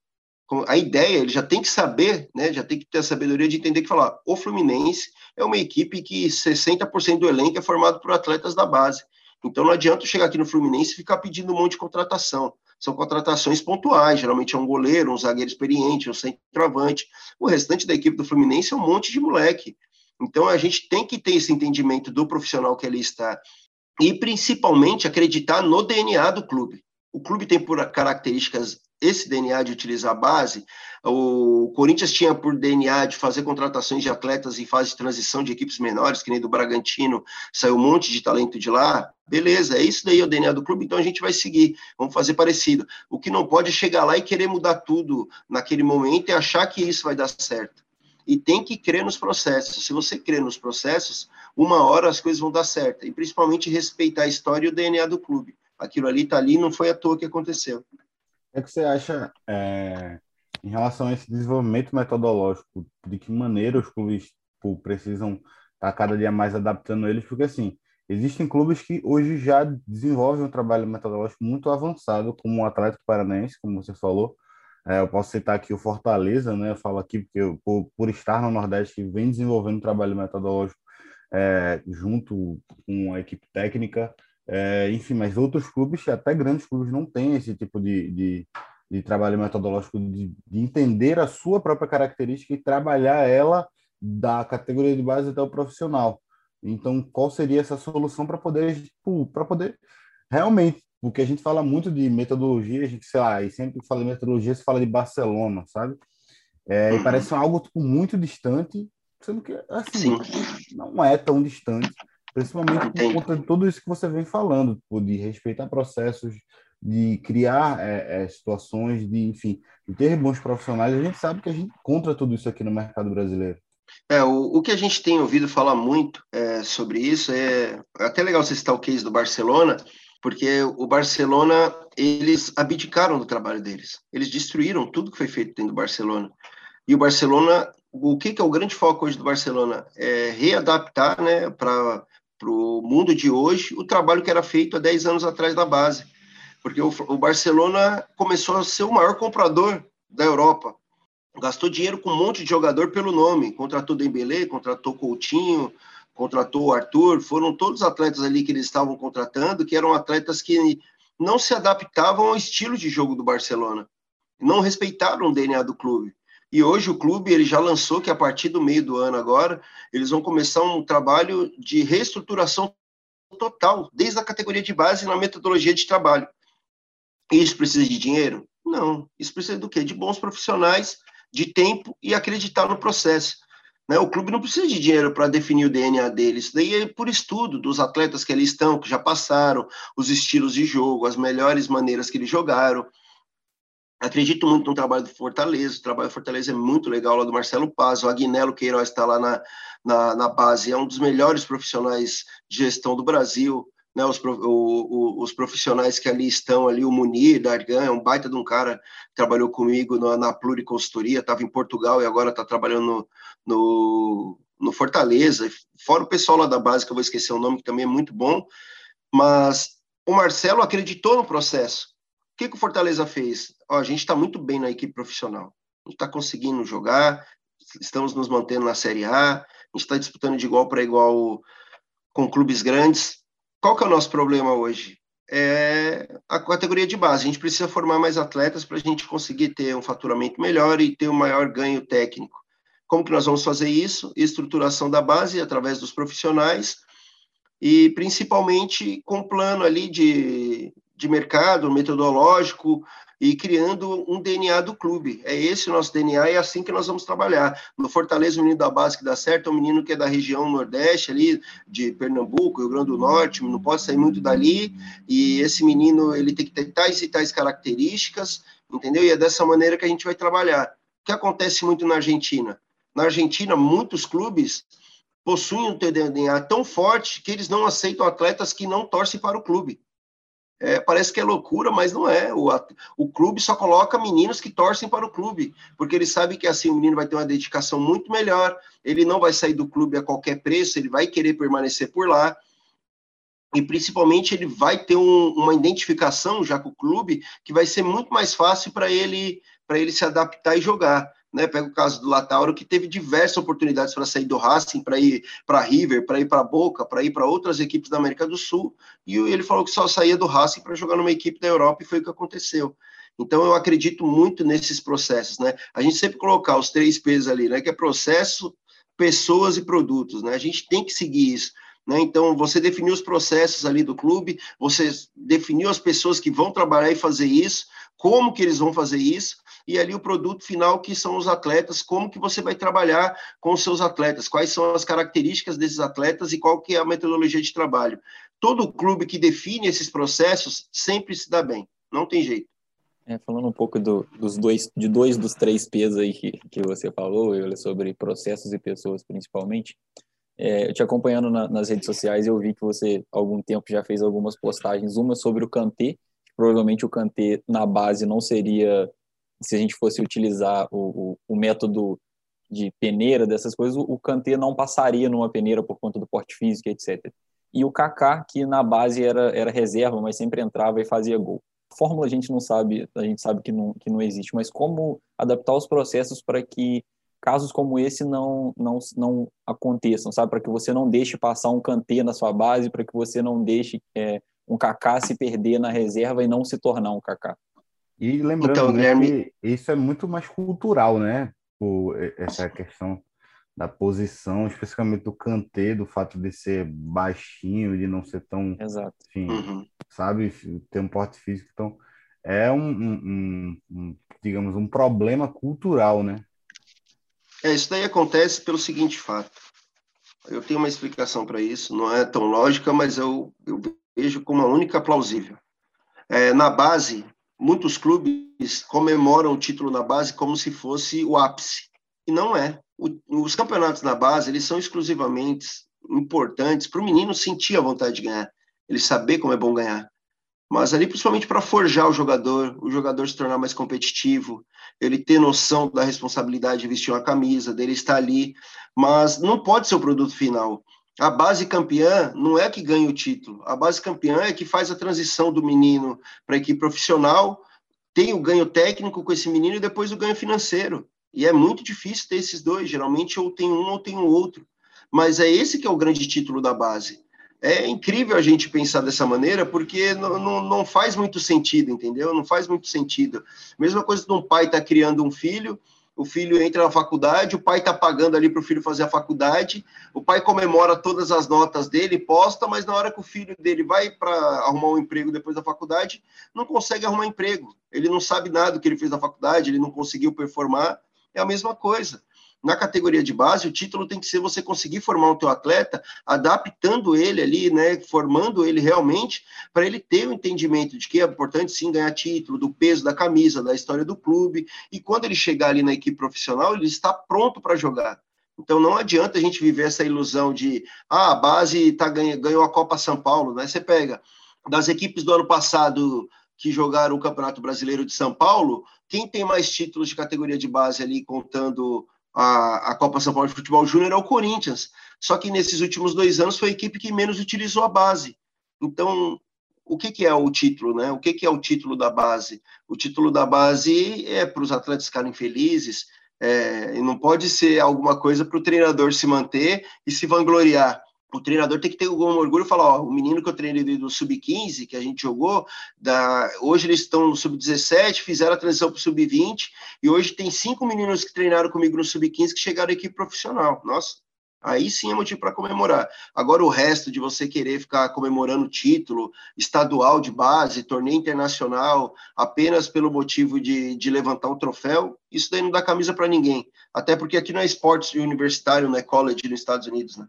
a, a ideia, ele já tem que saber, né, já tem que ter a sabedoria de entender que falar, o Fluminense é uma equipe que 60% do elenco é formado por atletas da base. Então não adianta chegar aqui no Fluminense e ficar pedindo um monte de contratação são contratações pontuais, geralmente é um goleiro, um zagueiro experiente, um centroavante. O restante da equipe do Fluminense é um monte de moleque. Então a gente tem que ter esse entendimento do profissional que ali está e principalmente acreditar no DNA do clube. O clube tem por características esse DNA de utilizar a base. O Corinthians tinha por DNA de fazer contratações de atletas em fase de transição de equipes menores, que nem do Bragantino, saiu um monte de talento de lá. Beleza, é isso daí é o DNA do clube, então a gente vai seguir, vamos fazer parecido. O que não pode é chegar lá e querer mudar tudo naquele momento e achar que isso vai dar certo. E tem que crer nos processos. Se você crer nos processos, uma hora as coisas vão dar certo. E principalmente respeitar a história e o DNA do clube. Aquilo ali está ali, não foi à toa que aconteceu. O que você acha é, em relação a esse desenvolvimento metodológico? De que maneira os clubes precisam estar tá cada dia mais adaptando eles? Porque, assim, existem clubes que hoje já desenvolvem um trabalho metodológico muito avançado, como o Atlético Paranaense, como você falou. É, eu posso citar aqui o Fortaleza, né? Eu falo aqui porque eu, por, por estar no Nordeste, vem desenvolvendo um trabalho metodológico é, junto com a equipe técnica. É, enfim, mas outros clubes, até grandes clubes, não têm esse tipo de, de, de trabalho metodológico, de, de, entender a sua própria característica e trabalhar ela da categoria de base até o profissional. Então, qual seria essa solução para poder, tipo, para poder realmente, porque a gente fala muito de metodologia, a gente, sei lá, e sempre que fala de metodologia, se fala de Barcelona, sabe? É, e parece algo tipo, muito distante, sendo que assim, Sim. não é tão distante. Principalmente por conta de tudo isso que você vem falando, tipo, de respeitar processos, de criar é, é, situações de, enfim, de ter bons profissionais. A gente sabe que a gente encontra tudo isso aqui no mercado brasileiro. É, o, o que a gente tem ouvido falar muito é, sobre isso é, é até legal você citar o case do Barcelona, porque o Barcelona, eles abdicaram do trabalho deles. Eles destruíram tudo que foi feito dentro do Barcelona. E o Barcelona, o que, que é o grande foco hoje do Barcelona? É readaptar né, para o mundo de hoje o trabalho que era feito há 10 anos atrás da base. Porque o, o Barcelona começou a ser o maior comprador da Europa. Gastou dinheiro com um monte de jogador pelo nome. Contratou Dembélé, contratou Coutinho, contratou o Arthur, foram todos atletas ali que eles estavam contratando, que eram atletas que não se adaptavam ao estilo de jogo do Barcelona, não respeitaram o DNA do clube. E hoje o clube ele já lançou que a partir do meio do ano agora, eles vão começar um trabalho de reestruturação total, desde a categoria de base na metodologia de trabalho. Isso precisa de dinheiro? Não. Isso precisa do quê? De bons profissionais, de tempo e acreditar no processo. Né? O clube não precisa de dinheiro para definir o DNA deles, daí é por estudo dos atletas que ali estão, que já passaram, os estilos de jogo, as melhores maneiras que eles jogaram. Acredito muito no trabalho do Fortaleza, o trabalho do Fortaleza é muito legal, lá do Marcelo Paz, o Agnello Queiroz está lá na, na, na base, é um dos melhores profissionais de gestão do Brasil, né, os, o, o, os profissionais que ali estão, ali, o Munir, Dargan, é um baita de um cara que trabalhou comigo na, na pluriconsultoria, estava em Portugal e agora está trabalhando no, no, no, Fortaleza, fora o pessoal lá da base, que eu vou esquecer o nome, que também é muito bom, mas o Marcelo acreditou no processo. Que, que o Fortaleza fez? Ó, a gente está muito bem na equipe profissional, a gente está conseguindo jogar, estamos nos mantendo na Série A, a gente está disputando de igual para igual com clubes grandes, qual que é o nosso problema hoje? É a categoria de base. A gente precisa formar mais atletas para a gente conseguir ter um faturamento melhor e ter um maior ganho técnico. Como que nós vamos fazer isso? Estruturação da base através dos profissionais e principalmente com um plano ali de, de mercado metodológico e criando um DNA do clube. É esse o nosso DNA e é assim que nós vamos trabalhar. No Fortaleza, o menino da base que dá certo é um menino que é da região Nordeste, ali, de Pernambuco, Rio Grande do Norte, não pode sair muito dali, e esse menino ele tem que ter tais e tais características, entendeu? E é dessa maneira que a gente vai trabalhar. O que acontece muito na Argentina? Na Argentina, muitos clubes possuem um DNA tão forte que eles não aceitam atletas que não torcem para o clube. É, parece que é loucura, mas não é. O, o clube só coloca meninos que torcem para o clube, porque ele sabe que assim o menino vai ter uma dedicação muito melhor, ele não vai sair do clube a qualquer preço, ele vai querer permanecer por lá, e principalmente ele vai ter um, uma identificação já com o clube que vai ser muito mais fácil para ele para ele se adaptar e jogar né? Pega o caso do Latauro, que teve diversas oportunidades para sair do Racing, para ir para River, para ir para Boca, para ir para outras equipes da América do Sul, e ele falou que só saía do Racing para jogar numa equipe da Europa, e foi o que aconteceu. Então, eu acredito muito nesses processos, né? A gente sempre colocar os três P's ali, né? Que é processo, pessoas e produtos, né? A gente tem que seguir isso. Né? Então, você definiu os processos ali do clube, você definiu as pessoas que vão trabalhar e fazer isso, como que eles vão fazer isso, e ali o produto final que são os atletas, como que você vai trabalhar com os seus atletas, quais são as características desses atletas e qual que é a metodologia de trabalho. Todo clube que define esses processos sempre se dá bem, não tem jeito. É, falando um pouco do, dos dois, de dois dos três P's aí que, que você falou, eu sobre processos e pessoas principalmente, é, eu te acompanhando na, nas redes sociais, eu vi que você, algum tempo, já fez algumas postagens, uma sobre o Kanté, provavelmente o Kanté na base não seria se a gente fosse utilizar o, o, o método de peneira, dessas coisas, o, o Kanté não passaria numa peneira por conta do porte físico, etc. E o Kaká, que na base era, era reserva, mas sempre entrava e fazia gol. Fórmula a gente não sabe, a gente sabe que não, que não existe, mas como adaptar os processos para que casos como esse não, não, não aconteçam, sabe? Para que você não deixe passar um Kanté na sua base, para que você não deixe é, um Kaká se perder na reserva e não se tornar um Kaká. E lembrando então, Guilherme... que isso é muito mais cultural, né? O, essa questão da posição, especificamente do Kanté, do fato de ser baixinho, de não ser tão, Exato. Enfim, uhum. sabe, ter um porte físico, então é um, um, um, digamos, um problema cultural, né? É, isso daí acontece pelo seguinte fato. Eu tenho uma explicação para isso, não é tão lógica, mas eu, eu vejo como a única plausível. É, na base, muitos clubes comemoram o título na base como se fosse o ápice. E não é. O, os campeonatos na base, eles são exclusivamente importantes para o menino sentir a vontade de ganhar, ele saber como é bom ganhar. Mas ali, principalmente para forjar o jogador, o jogador se tornar mais competitivo, ele ter noção da responsabilidade de vestir uma camisa, dele estar ali. Mas não pode ser o produto final. A base campeã não é que ganha o título. A base campeã é que faz a transição do menino para a equipe profissional, tem o ganho técnico com esse menino e depois o ganho financeiro. E é muito difícil ter esses dois. Geralmente ou tem um ou tem o outro. Mas é esse que é o grande título da base. É incrível a gente pensar dessa maneira, porque não, não, não faz muito sentido, entendeu? Não faz muito sentido. Mesma coisa de um pai estar tá criando um filho, o filho entra na faculdade, o pai está pagando ali para o filho fazer a faculdade, o pai comemora todas as notas dele, posta, mas na hora que o filho dele vai para arrumar um emprego depois da faculdade, não consegue arrumar emprego. Ele não sabe nada do que ele fez na faculdade, ele não conseguiu performar. É a mesma coisa na categoria de base, o título tem que ser você conseguir formar o teu atleta, adaptando ele ali, né, formando ele realmente, para ele ter o entendimento de que é importante sim ganhar título, do peso da camisa, da história do clube, e quando ele chegar ali na equipe profissional, ele está pronto para jogar. Então não adianta a gente viver essa ilusão de ah, a base tá ganhou a Copa São Paulo, né? Você pega das equipes do ano passado que jogaram o Campeonato Brasileiro de São Paulo, quem tem mais títulos de categoria de base ali contando a, a Copa São Paulo de Futebol Júnior é o Corinthians. Só que nesses últimos dois anos foi a equipe que menos utilizou a base. Então, o que, que é o título, né? O que, que é o título da base? O título da base é para os atletas ficarem felizes, é, e não pode ser alguma coisa para o treinador se manter e se vangloriar o treinador tem que ter algum orgulho e falar, ó, o menino que eu treinei do sub-15, que a gente jogou, da, hoje eles estão no sub-17, fizeram a transição para o sub-20, e hoje tem cinco meninos que treinaram comigo no sub-15 que chegaram equipe profissional. Nossa, aí sim é motivo para comemorar. Agora o resto de você querer ficar comemorando título estadual de base, torneio internacional, apenas pelo motivo de, de levantar o troféu, isso daí não dá camisa para ninguém. Até porque aqui não é esporte universitário, não é college nos Estados Unidos, né?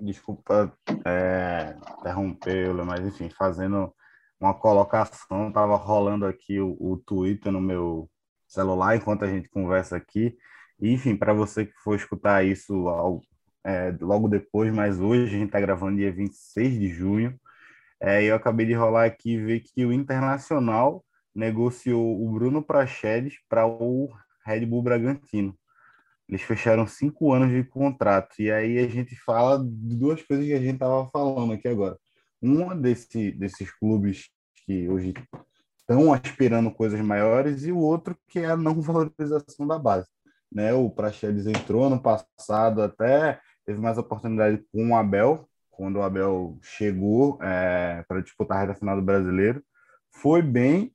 Desculpa é, interrompê-lo, mas enfim, fazendo uma colocação, estava rolando aqui o, o Twitter no meu celular enquanto a gente conversa aqui. Enfim, para você que for escutar isso ao, é, logo depois, mas hoje a gente está gravando dia 26 de junho, é, eu acabei de rolar aqui e ver que o Internacional negociou o Bruno Prachedes para o Red Bull Bragantino. Eles fecharam cinco anos de contrato. E aí a gente fala de duas coisas que a gente estava falando aqui agora. Uma desse, desses clubes que hoje estão aspirando coisas maiores e o outro que é a não valorização da base. Né? O Praxedes entrou no passado até teve mais oportunidade com o Abel, quando o Abel chegou é, para disputar a reta final do Brasileiro. Foi bem,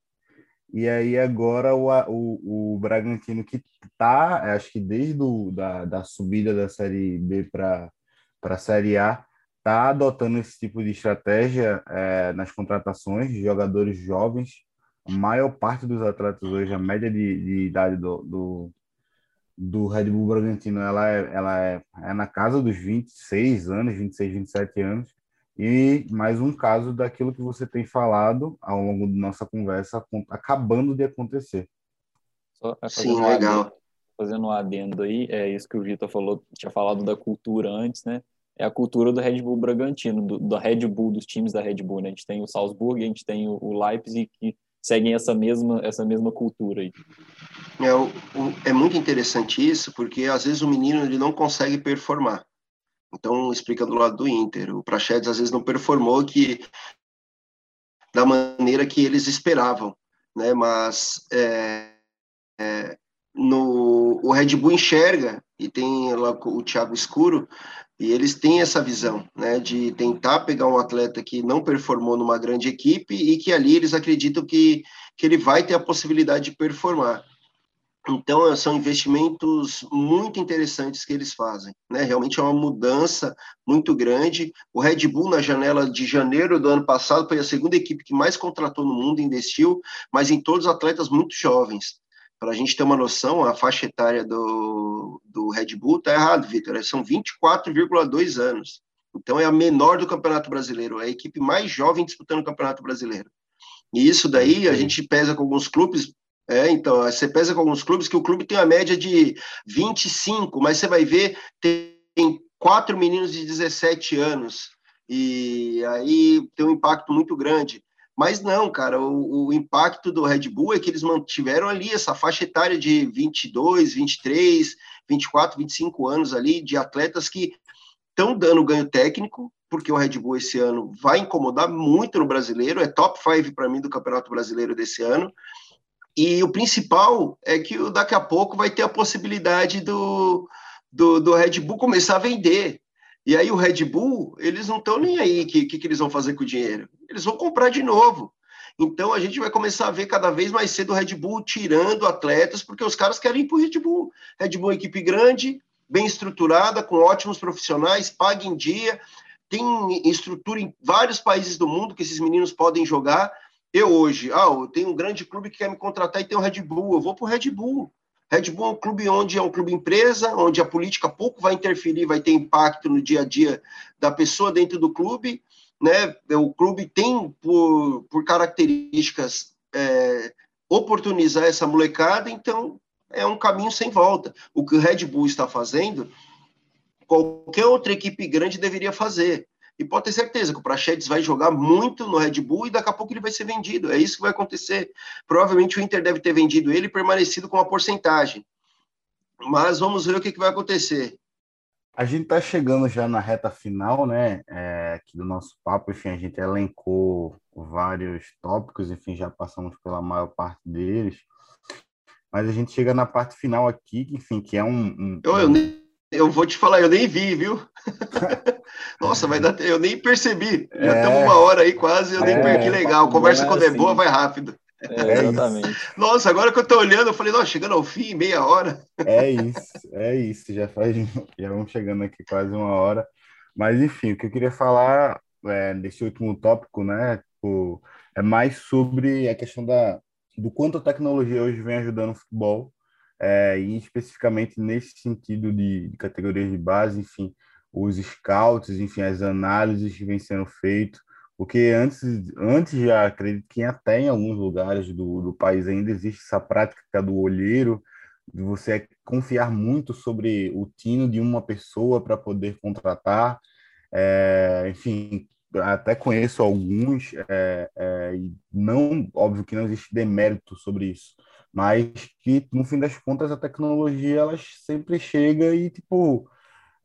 e aí agora o, o, o Bragantino que tá, acho que desde o, da, da subida da Série B para a Série A, tá adotando esse tipo de estratégia é, nas contratações de jogadores jovens. A maior parte dos atletas hoje, a média de, de idade do, do, do Red Bull Bragantino, ela, é, ela é, é na casa dos 26 anos, 26, 27 anos. E mais um caso daquilo que você tem falado ao longo da nossa conversa, acabando de acontecer. Sim, um legal. Adendo, fazendo um adendo aí, é isso que o Vitor falou, tinha falado da cultura antes, né? É a cultura do Red Bull Bragantino, do, da Red Bull, dos times da Red Bull, né? A gente tem o Salzburg, a gente tem o, o Leipzig, que seguem essa mesma, essa mesma cultura aí. É, o, o, é muito interessante isso, porque às vezes o menino ele não consegue performar. Então, explica do lado do Inter. O Prachedes às vezes não performou que da maneira que eles esperavam, né? Mas é, é, no o Red Bull enxerga e tem lá o Thiago Escuro e eles têm essa visão, né? De tentar pegar um atleta que não performou numa grande equipe e que ali eles acreditam que que ele vai ter a possibilidade de performar. Então, são investimentos muito interessantes que eles fazem. Né? Realmente é uma mudança muito grande. O Red Bull, na janela de janeiro do ano passado, foi a segunda equipe que mais contratou no mundo, investiu, mas em todos atletas muito jovens. Para a gente ter uma noção, a faixa etária do, do Red Bull está errado, Vitor. São 24,2 anos. Então, é a menor do Campeonato Brasileiro, é a equipe mais jovem disputando o Campeonato Brasileiro. E isso daí a gente pesa com alguns clubes. É, então, você pesa com alguns clubes que o clube tem a média de 25, mas você vai ver, tem quatro meninos de 17 anos, e aí tem um impacto muito grande. Mas não, cara, o, o, impacto do Red Bull é que eles mantiveram ali essa faixa etária de 22, 23, 24, 25 anos ali, de atletas que estão dando ganho técnico, porque o Red Bull esse ano vai incomodar muito no brasileiro, é top 5 para mim do Campeonato Brasileiro desse ano. E o principal é que daqui a pouco vai ter a possibilidade do, do, do Red Bull começar a vender. E aí o Red Bull, eles não estão nem aí o que, que, que eles vão fazer com o dinheiro. Eles vão comprar de novo. Então a gente vai começar a ver cada vez mais cedo o Red Bull tirando atletas, porque os caras querem ir para o Red Bull. Red Bull é uma equipe grande, bem estruturada, com ótimos profissionais, paga em dia tem estrutura em vários países do mundo que esses meninos podem jogar. Eu hoje, ah, eu tenho um grande clube que quer me contratar e tem o Red Bull, eu vou para o Red Bull. Red Bull é um clube onde é um clube empresa, onde a política pouco vai interferir, vai ter impacto no dia a dia da pessoa dentro do clube, né? O clube tem por, por características é, oportunizar essa molecada, então é um caminho sem volta. O que o Red Bull está fazendo qualquer outra equipe grande deveria fazer. E pode ter certeza que o Praxedes vai jogar muito no Red Bull e daqui a pouco ele vai ser vendido. É isso que vai acontecer. Provavelmente o Inter deve ter vendido ele e permanecido com a porcentagem. Mas vamos ver o que, que vai acontecer. A gente está chegando já na reta final, né, é, aqui do nosso papo. Enfim, a gente elencou vários tópicos, enfim, já passamos pela maior parte deles. Mas a gente chega na parte final aqui, enfim, que é um. um eu, eu nem eu vou te falar, eu nem vi, viu? Nossa, vai dar. Eu nem percebi. Já é, estamos uma hora aí quase, eu nem é, perdi legal. Conversa quando é assim. boa, vai rápido. É, exatamente. Nossa, agora que eu estou olhando, eu falei, nossa, chegando ao fim, meia hora. É isso, é isso. Já faz, já vamos chegando aqui quase uma hora. Mas enfim, o que eu queria falar é, nesse último tópico, né? Tipo, é mais sobre a questão da, do quanto a tecnologia hoje vem ajudando o futebol é, e especificamente nesse sentido de, de categorias de base, enfim, os scouts, enfim, as análises que vêm sendo feitas, porque antes, antes já acredito que até em alguns lugares do, do país ainda existe essa prática do olheiro, de você confiar muito sobre o tino de uma pessoa para poder contratar, é, enfim, até conheço alguns, é, é, e não, óbvio que não existe demérito sobre isso, mas que no fim das contas a tecnologia ela sempre chega e tipo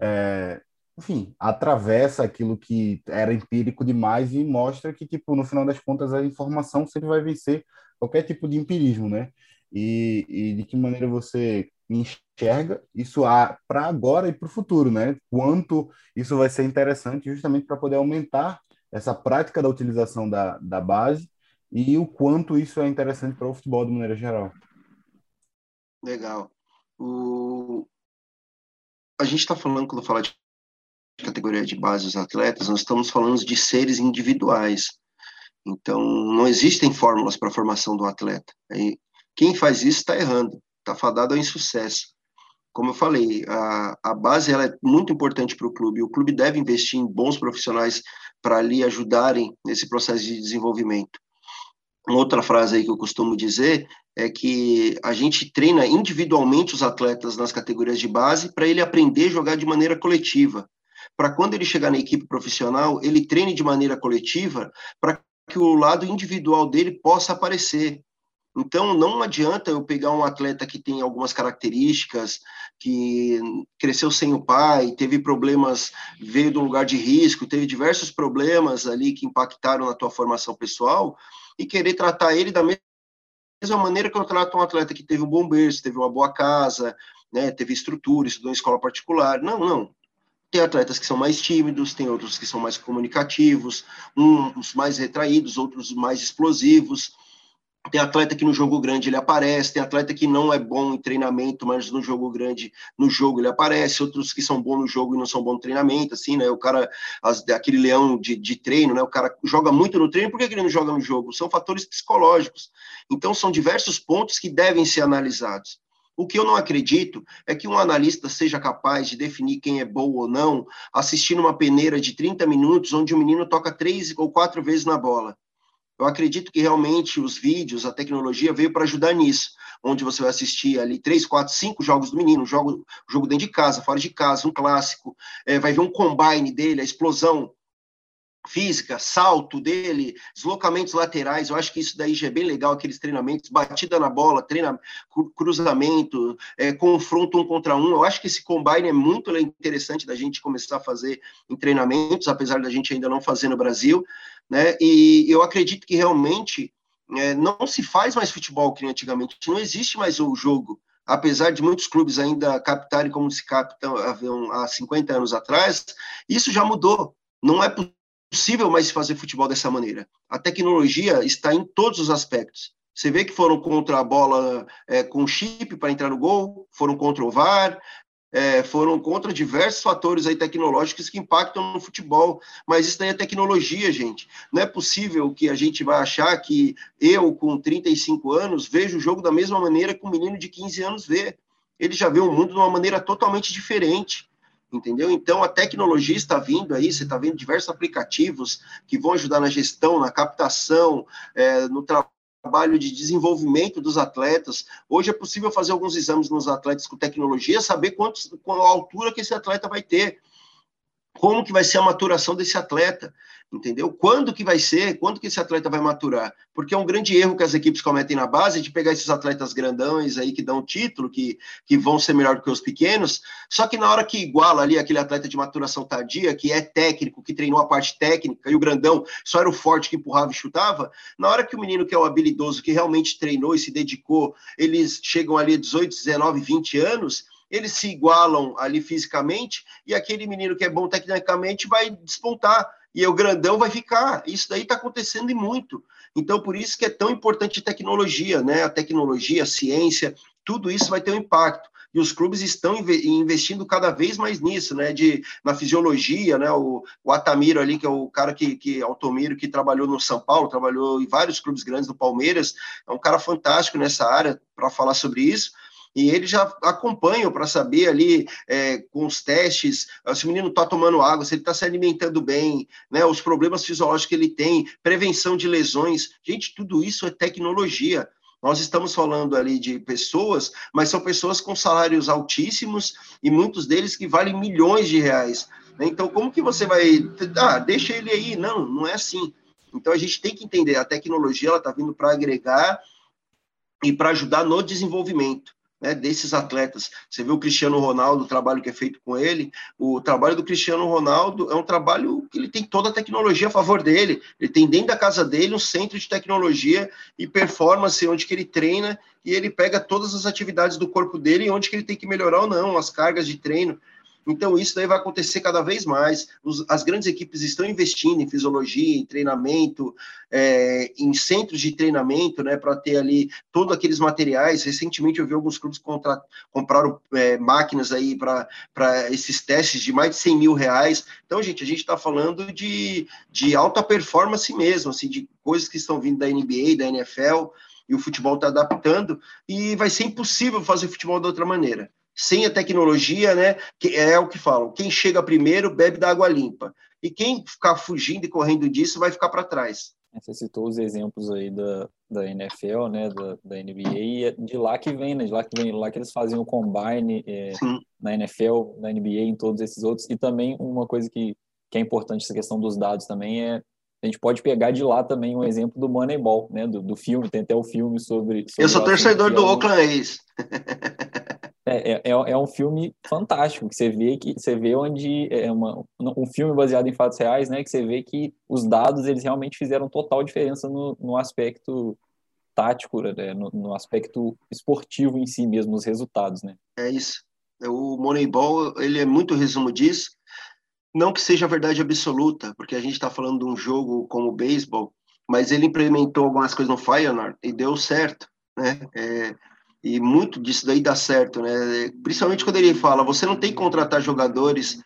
é, enfim atravessa aquilo que era empírico demais e mostra que tipo no final das contas a informação sempre vai vencer qualquer tipo de empirismo né? E, e de que maneira você enxerga isso para agora e para o futuro né? Quanto isso vai ser interessante justamente para poder aumentar essa prática da utilização da, da base e o quanto isso é interessante para o futebol de maneira geral. Legal. O... A gente está falando, quando fala de categoria de base dos atletas, nós estamos falando de seres individuais. Então, não existem fórmulas para a formação do atleta. Quem faz isso está errando, está fadado ao insucesso. Como eu falei, a, a base ela é muito importante para o clube. O clube deve investir em bons profissionais para ali ajudarem nesse processo de desenvolvimento. Uma outra frase aí que eu costumo dizer é que a gente treina individualmente os atletas nas categorias de base para ele aprender a jogar de maneira coletiva. Para quando ele chegar na equipe profissional, ele treine de maneira coletiva para que o lado individual dele possa aparecer. Então, não adianta eu pegar um atleta que tem algumas características, que cresceu sem o pai, teve problemas, veio de um lugar de risco, teve diversos problemas ali que impactaram na tua formação pessoal, e querer tratar ele da mesma maneira que eu trato um atleta que teve um bom berço, teve uma boa casa, né, teve estrutura, estudou em escola particular. Não, não. Tem atletas que são mais tímidos, tem outros que são mais comunicativos, uns mais retraídos, outros mais explosivos. Tem atleta que no jogo grande ele aparece, tem atleta que não é bom em treinamento, mas no jogo grande, no jogo ele aparece, outros que são bons no jogo e não são bons no treinamento, assim, né? O cara, as, aquele leão de, de treino, né? O cara joga muito no treino, por que ele não joga no jogo? São fatores psicológicos. Então, são diversos pontos que devem ser analisados. O que eu não acredito é que um analista seja capaz de definir quem é bom ou não assistindo uma peneira de 30 minutos onde o menino toca três ou quatro vezes na bola. Eu acredito que realmente os vídeos, a tecnologia veio para ajudar nisso, onde você vai assistir ali três, quatro, cinco jogos do menino, jogo, jogo dentro de casa, fora de casa, um clássico, é, vai ver um combine dele, a explosão física, salto dele, deslocamentos laterais, eu acho que isso daí já é bem legal, aqueles treinamentos, batida na bola, treina, cruzamento, é, confronto um contra um, eu acho que esse combine é muito interessante da gente começar a fazer em treinamentos, apesar da gente ainda não fazer no Brasil, né, e eu acredito que realmente é, não se faz mais futebol que antigamente, não existe mais o jogo, apesar de muitos clubes ainda captarem como se captam há 50 anos atrás, isso já mudou, não é possível mais fazer futebol dessa maneira. A tecnologia está em todos os aspectos. Você vê que foram contra a bola é, com chip para entrar no gol, foram contra o VAR, é, foram contra diversos fatores aí tecnológicos que impactam no futebol. Mas isso daí é tecnologia, gente. Não é possível que a gente vai achar que eu, com 35 anos, vejo o jogo da mesma maneira que um menino de 15 anos vê. Ele já vê o mundo de uma maneira totalmente diferente entendeu? Então a tecnologia está vindo aí, você está vendo diversos aplicativos que vão ajudar na gestão, na captação, é, no trabalho de desenvolvimento dos atletas. Hoje é possível fazer alguns exames nos atletas com tecnologia, saber quantos, qual a altura que esse atleta vai ter, como que vai ser a maturação desse atleta entendeu? Quando que vai ser? Quando que esse atleta vai maturar? Porque é um grande erro que as equipes cometem na base de pegar esses atletas grandões aí que dão título, que, que vão ser melhor do que os pequenos, só que na hora que iguala ali aquele atleta de maturação tardia, que é técnico, que treinou a parte técnica, e o grandão só era o forte que empurrava e chutava, na hora que o menino que é o habilidoso, que realmente treinou e se dedicou, eles chegam ali a 18, 19, 20 anos, eles se igualam ali fisicamente, e aquele menino que é bom tecnicamente vai despontar e o grandão vai ficar. Isso daí está acontecendo e muito. Então, por isso que é tão importante a tecnologia, né? A tecnologia, a ciência, tudo isso vai ter um impacto. E os clubes estão investindo cada vez mais nisso, né? De, na fisiologia, né? O, o Atamiro ali, que é o cara que, que Altomiro, que trabalhou no São Paulo, trabalhou em vários clubes grandes do Palmeiras, é um cara fantástico nessa área para falar sobre isso e eles já acompanham para saber ali é, com os testes se o menino está tomando água, se ele está se alimentando bem, né, os problemas fisiológicos que ele tem, prevenção de lesões. Gente, tudo isso é tecnologia. Nós estamos falando ali de pessoas, mas são pessoas com salários altíssimos e muitos deles que valem milhões de reais. Né? Então, como que você vai. Ah, deixa ele aí. Não, não é assim. Então, a gente tem que entender: a tecnologia ela está vindo para agregar e para ajudar no desenvolvimento né, desses atletas. Você vê o Cristiano Ronaldo, o trabalho que é feito com ele. O trabalho do Cristiano Ronaldo é um trabalho que ele tem toda a tecnologia a favor dele. Ele tem dentro da casa dele um centro de tecnologia e performance onde que ele treina e ele pega todas as atividades do corpo dele e onde que ele tem que melhorar ou não, as cargas de treino. Então, isso daí vai acontecer cada vez mais. Os, as grandes equipes estão investindo em fisiologia, em treinamento, é, em centros de treinamento, né, para ter ali todos aqueles materiais. Recentemente, eu vi alguns clubes contra, compraram é, máquinas aí para esses testes de mais de 100 mil reais. Então, gente, a gente está falando de, de alta performance mesmo, assim, de coisas que estão vindo da NBA, da NFL, e o futebol está adaptando, e vai ser impossível fazer futebol de outra maneira sem a tecnologia, né? Que é o que falam: quem chega primeiro bebe da água limpa. E quem ficar fugindo e correndo disso vai ficar para trás. Você citou os exemplos aí da, da NFL, né, da, da NBA, e é de lá que vem, né, de lá que vem, lá que eles faziam o combine é, na NFL, na NBA, em todos esses outros, e também uma coisa que, que é importante, essa questão dos dados também, é a gente pode pegar de lá também um exemplo do Moneyball, né, do, do filme, tem até o filme sobre... sobre Eu sou torcedor do Oakland A's. É, é, é, é um filme fantástico, que você vê que você vê onde é uma, um filme baseado em fatos reais, né? Que você vê que os dados eles realmente fizeram total diferença no, no aspecto tático, né, no, no, aspecto esportivo em si mesmo, os resultados, né? É isso. O Moneyball ele é muito resumo disso. Não que seja verdade absoluta, porque a gente está falando de um jogo como o beisebol, mas ele implementou algumas coisas no Feyenoord e deu certo, né? É, e muito disso daí dá certo, né? Principalmente quando ele fala, você não tem que contratar jogadores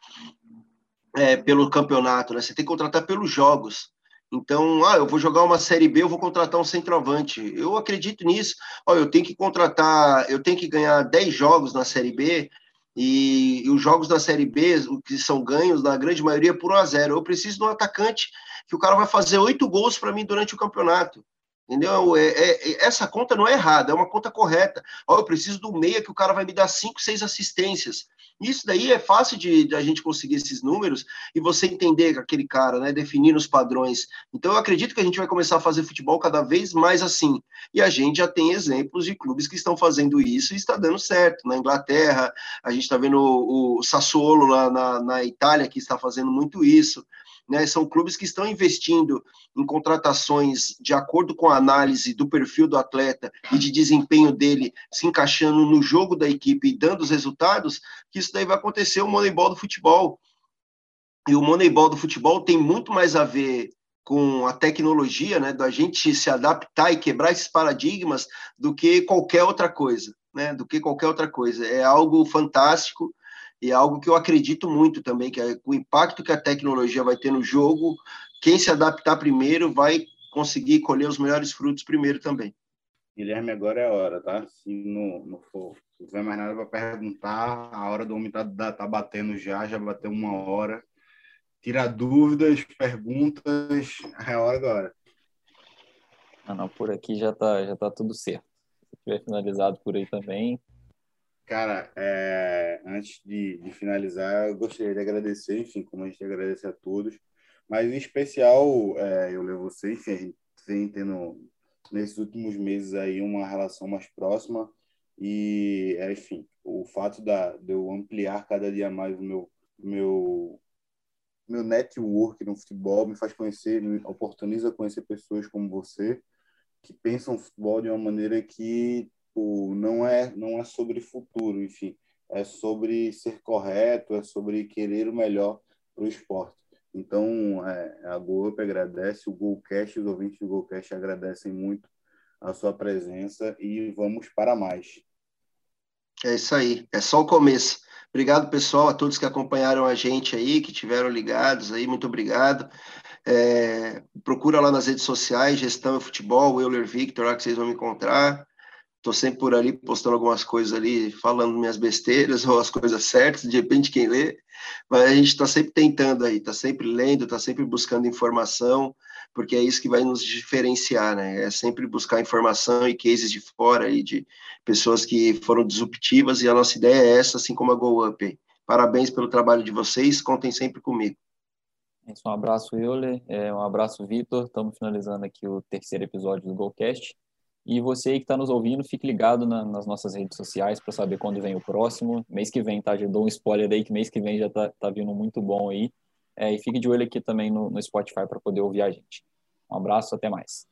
é, pelo campeonato, né? Você tem que contratar pelos jogos. Então, ah, eu vou jogar uma série B, eu vou contratar um centroavante. Eu acredito nisso. Ó, eu tenho que contratar, eu tenho que ganhar 10 jogos na série B E, e, os jogos da Série B, que são ganhos, na grande maioria, por 1 a 0 Eu preciso de um atacante que o cara vai fazer oito gols para mim durante o campeonato. Entendeu? É, é, é, essa conta não é errada, é uma conta correta. Ó, eu preciso do meia que o cara vai me dar cinco, seis assistências. Isso daí é fácil de, de, a gente conseguir esses números e você entender aquele cara, né? Definir os padrões. Então, eu acredito que a gente vai começar a fazer futebol cada vez mais assim. E a gente já tem exemplos de clubes que estão fazendo isso e está dando certo. Na Inglaterra, a gente está vendo o, o Sassuolo lá na, na Itália, que está fazendo muito isso. Né, são clubes que estão investindo em contratações de acordo com a análise do perfil do atleta e de desempenho dele se encaixando no jogo da equipe e dando os resultados, que isso daí vai acontecer o Moneyball do futebol. E o Moneyball do futebol tem muito mais a ver com a tecnologia, né, da gente se adaptar e quebrar esses paradigmas do que qualquer outra coisa, né, do que qualquer outra coisa. É algo fantástico e é algo que eu acredito muito também, que é o impacto que a tecnologia vai ter no jogo, quem se adaptar primeiro vai conseguir colher os melhores frutos primeiro também. Guilherme, agora é a hora, tá? Se não, não for, se tiver mais nada para perguntar, a hora do homem tá, tá batendo já, já bateu uma hora. Tira dúvidas, perguntas, é a hora agora. Ah, não, por aqui já tá, já tá tudo certo. Se tiver finalizado por aí também, Cara, é, antes de, de, finalizar, eu gostaria de agradecer, enfim, como a gente agradece a todos, mas em especial é, eu levo você, enfim, a gente vem tendo nesses últimos meses aí uma relação mais próxima. E, é, enfim, o fato da, de eu ampliar cada dia mais o meu, meu, meu network no futebol me faz conhecer, me oportuniza conhecer pessoas como você que pensam futebol de uma maneira que não é não é sobre futuro, enfim, é sobre ser correto, é sobre querer o melhor para o esporte. Então, é, a GoUp agradece, o Golcast, os ouvintes do Golcast agradecem muito a sua presença e vamos para mais. É isso aí, é só o começo. Obrigado, pessoal, a todos que acompanharam a gente aí, que tiveram ligados aí, muito obrigado. É, procura lá nas redes sociais, Gestão e Futebol, Euler Victor, lá que vocês vão me encontrar. Estou sempre por ali postando algumas coisas ali, falando minhas besteiras ou as coisas certas, de repente quem lê, mas a gente está sempre tentando aí, está sempre lendo, está sempre buscando informação, porque é isso que vai nos diferenciar, né? É sempre buscar informação e cases de fora e de pessoas que foram disruptivas, e a nossa ideia é essa, assim como a Go Up. Parabéns pelo trabalho de vocês, contem sempre comigo. Um abraço, Euler, é, um abraço, Vitor. Estamos finalizando aqui o terceiro episódio do GoCast. E você que está nos ouvindo, fique ligado na, nas nossas redes sociais para saber quando vem o próximo. Mês que vem, tá? Já dou um spoiler aí que mês que vem já tá, tá vindo muito bom aí. É, e fique de olho aqui também no, no Spotify para poder ouvir a gente. Um abraço, até mais.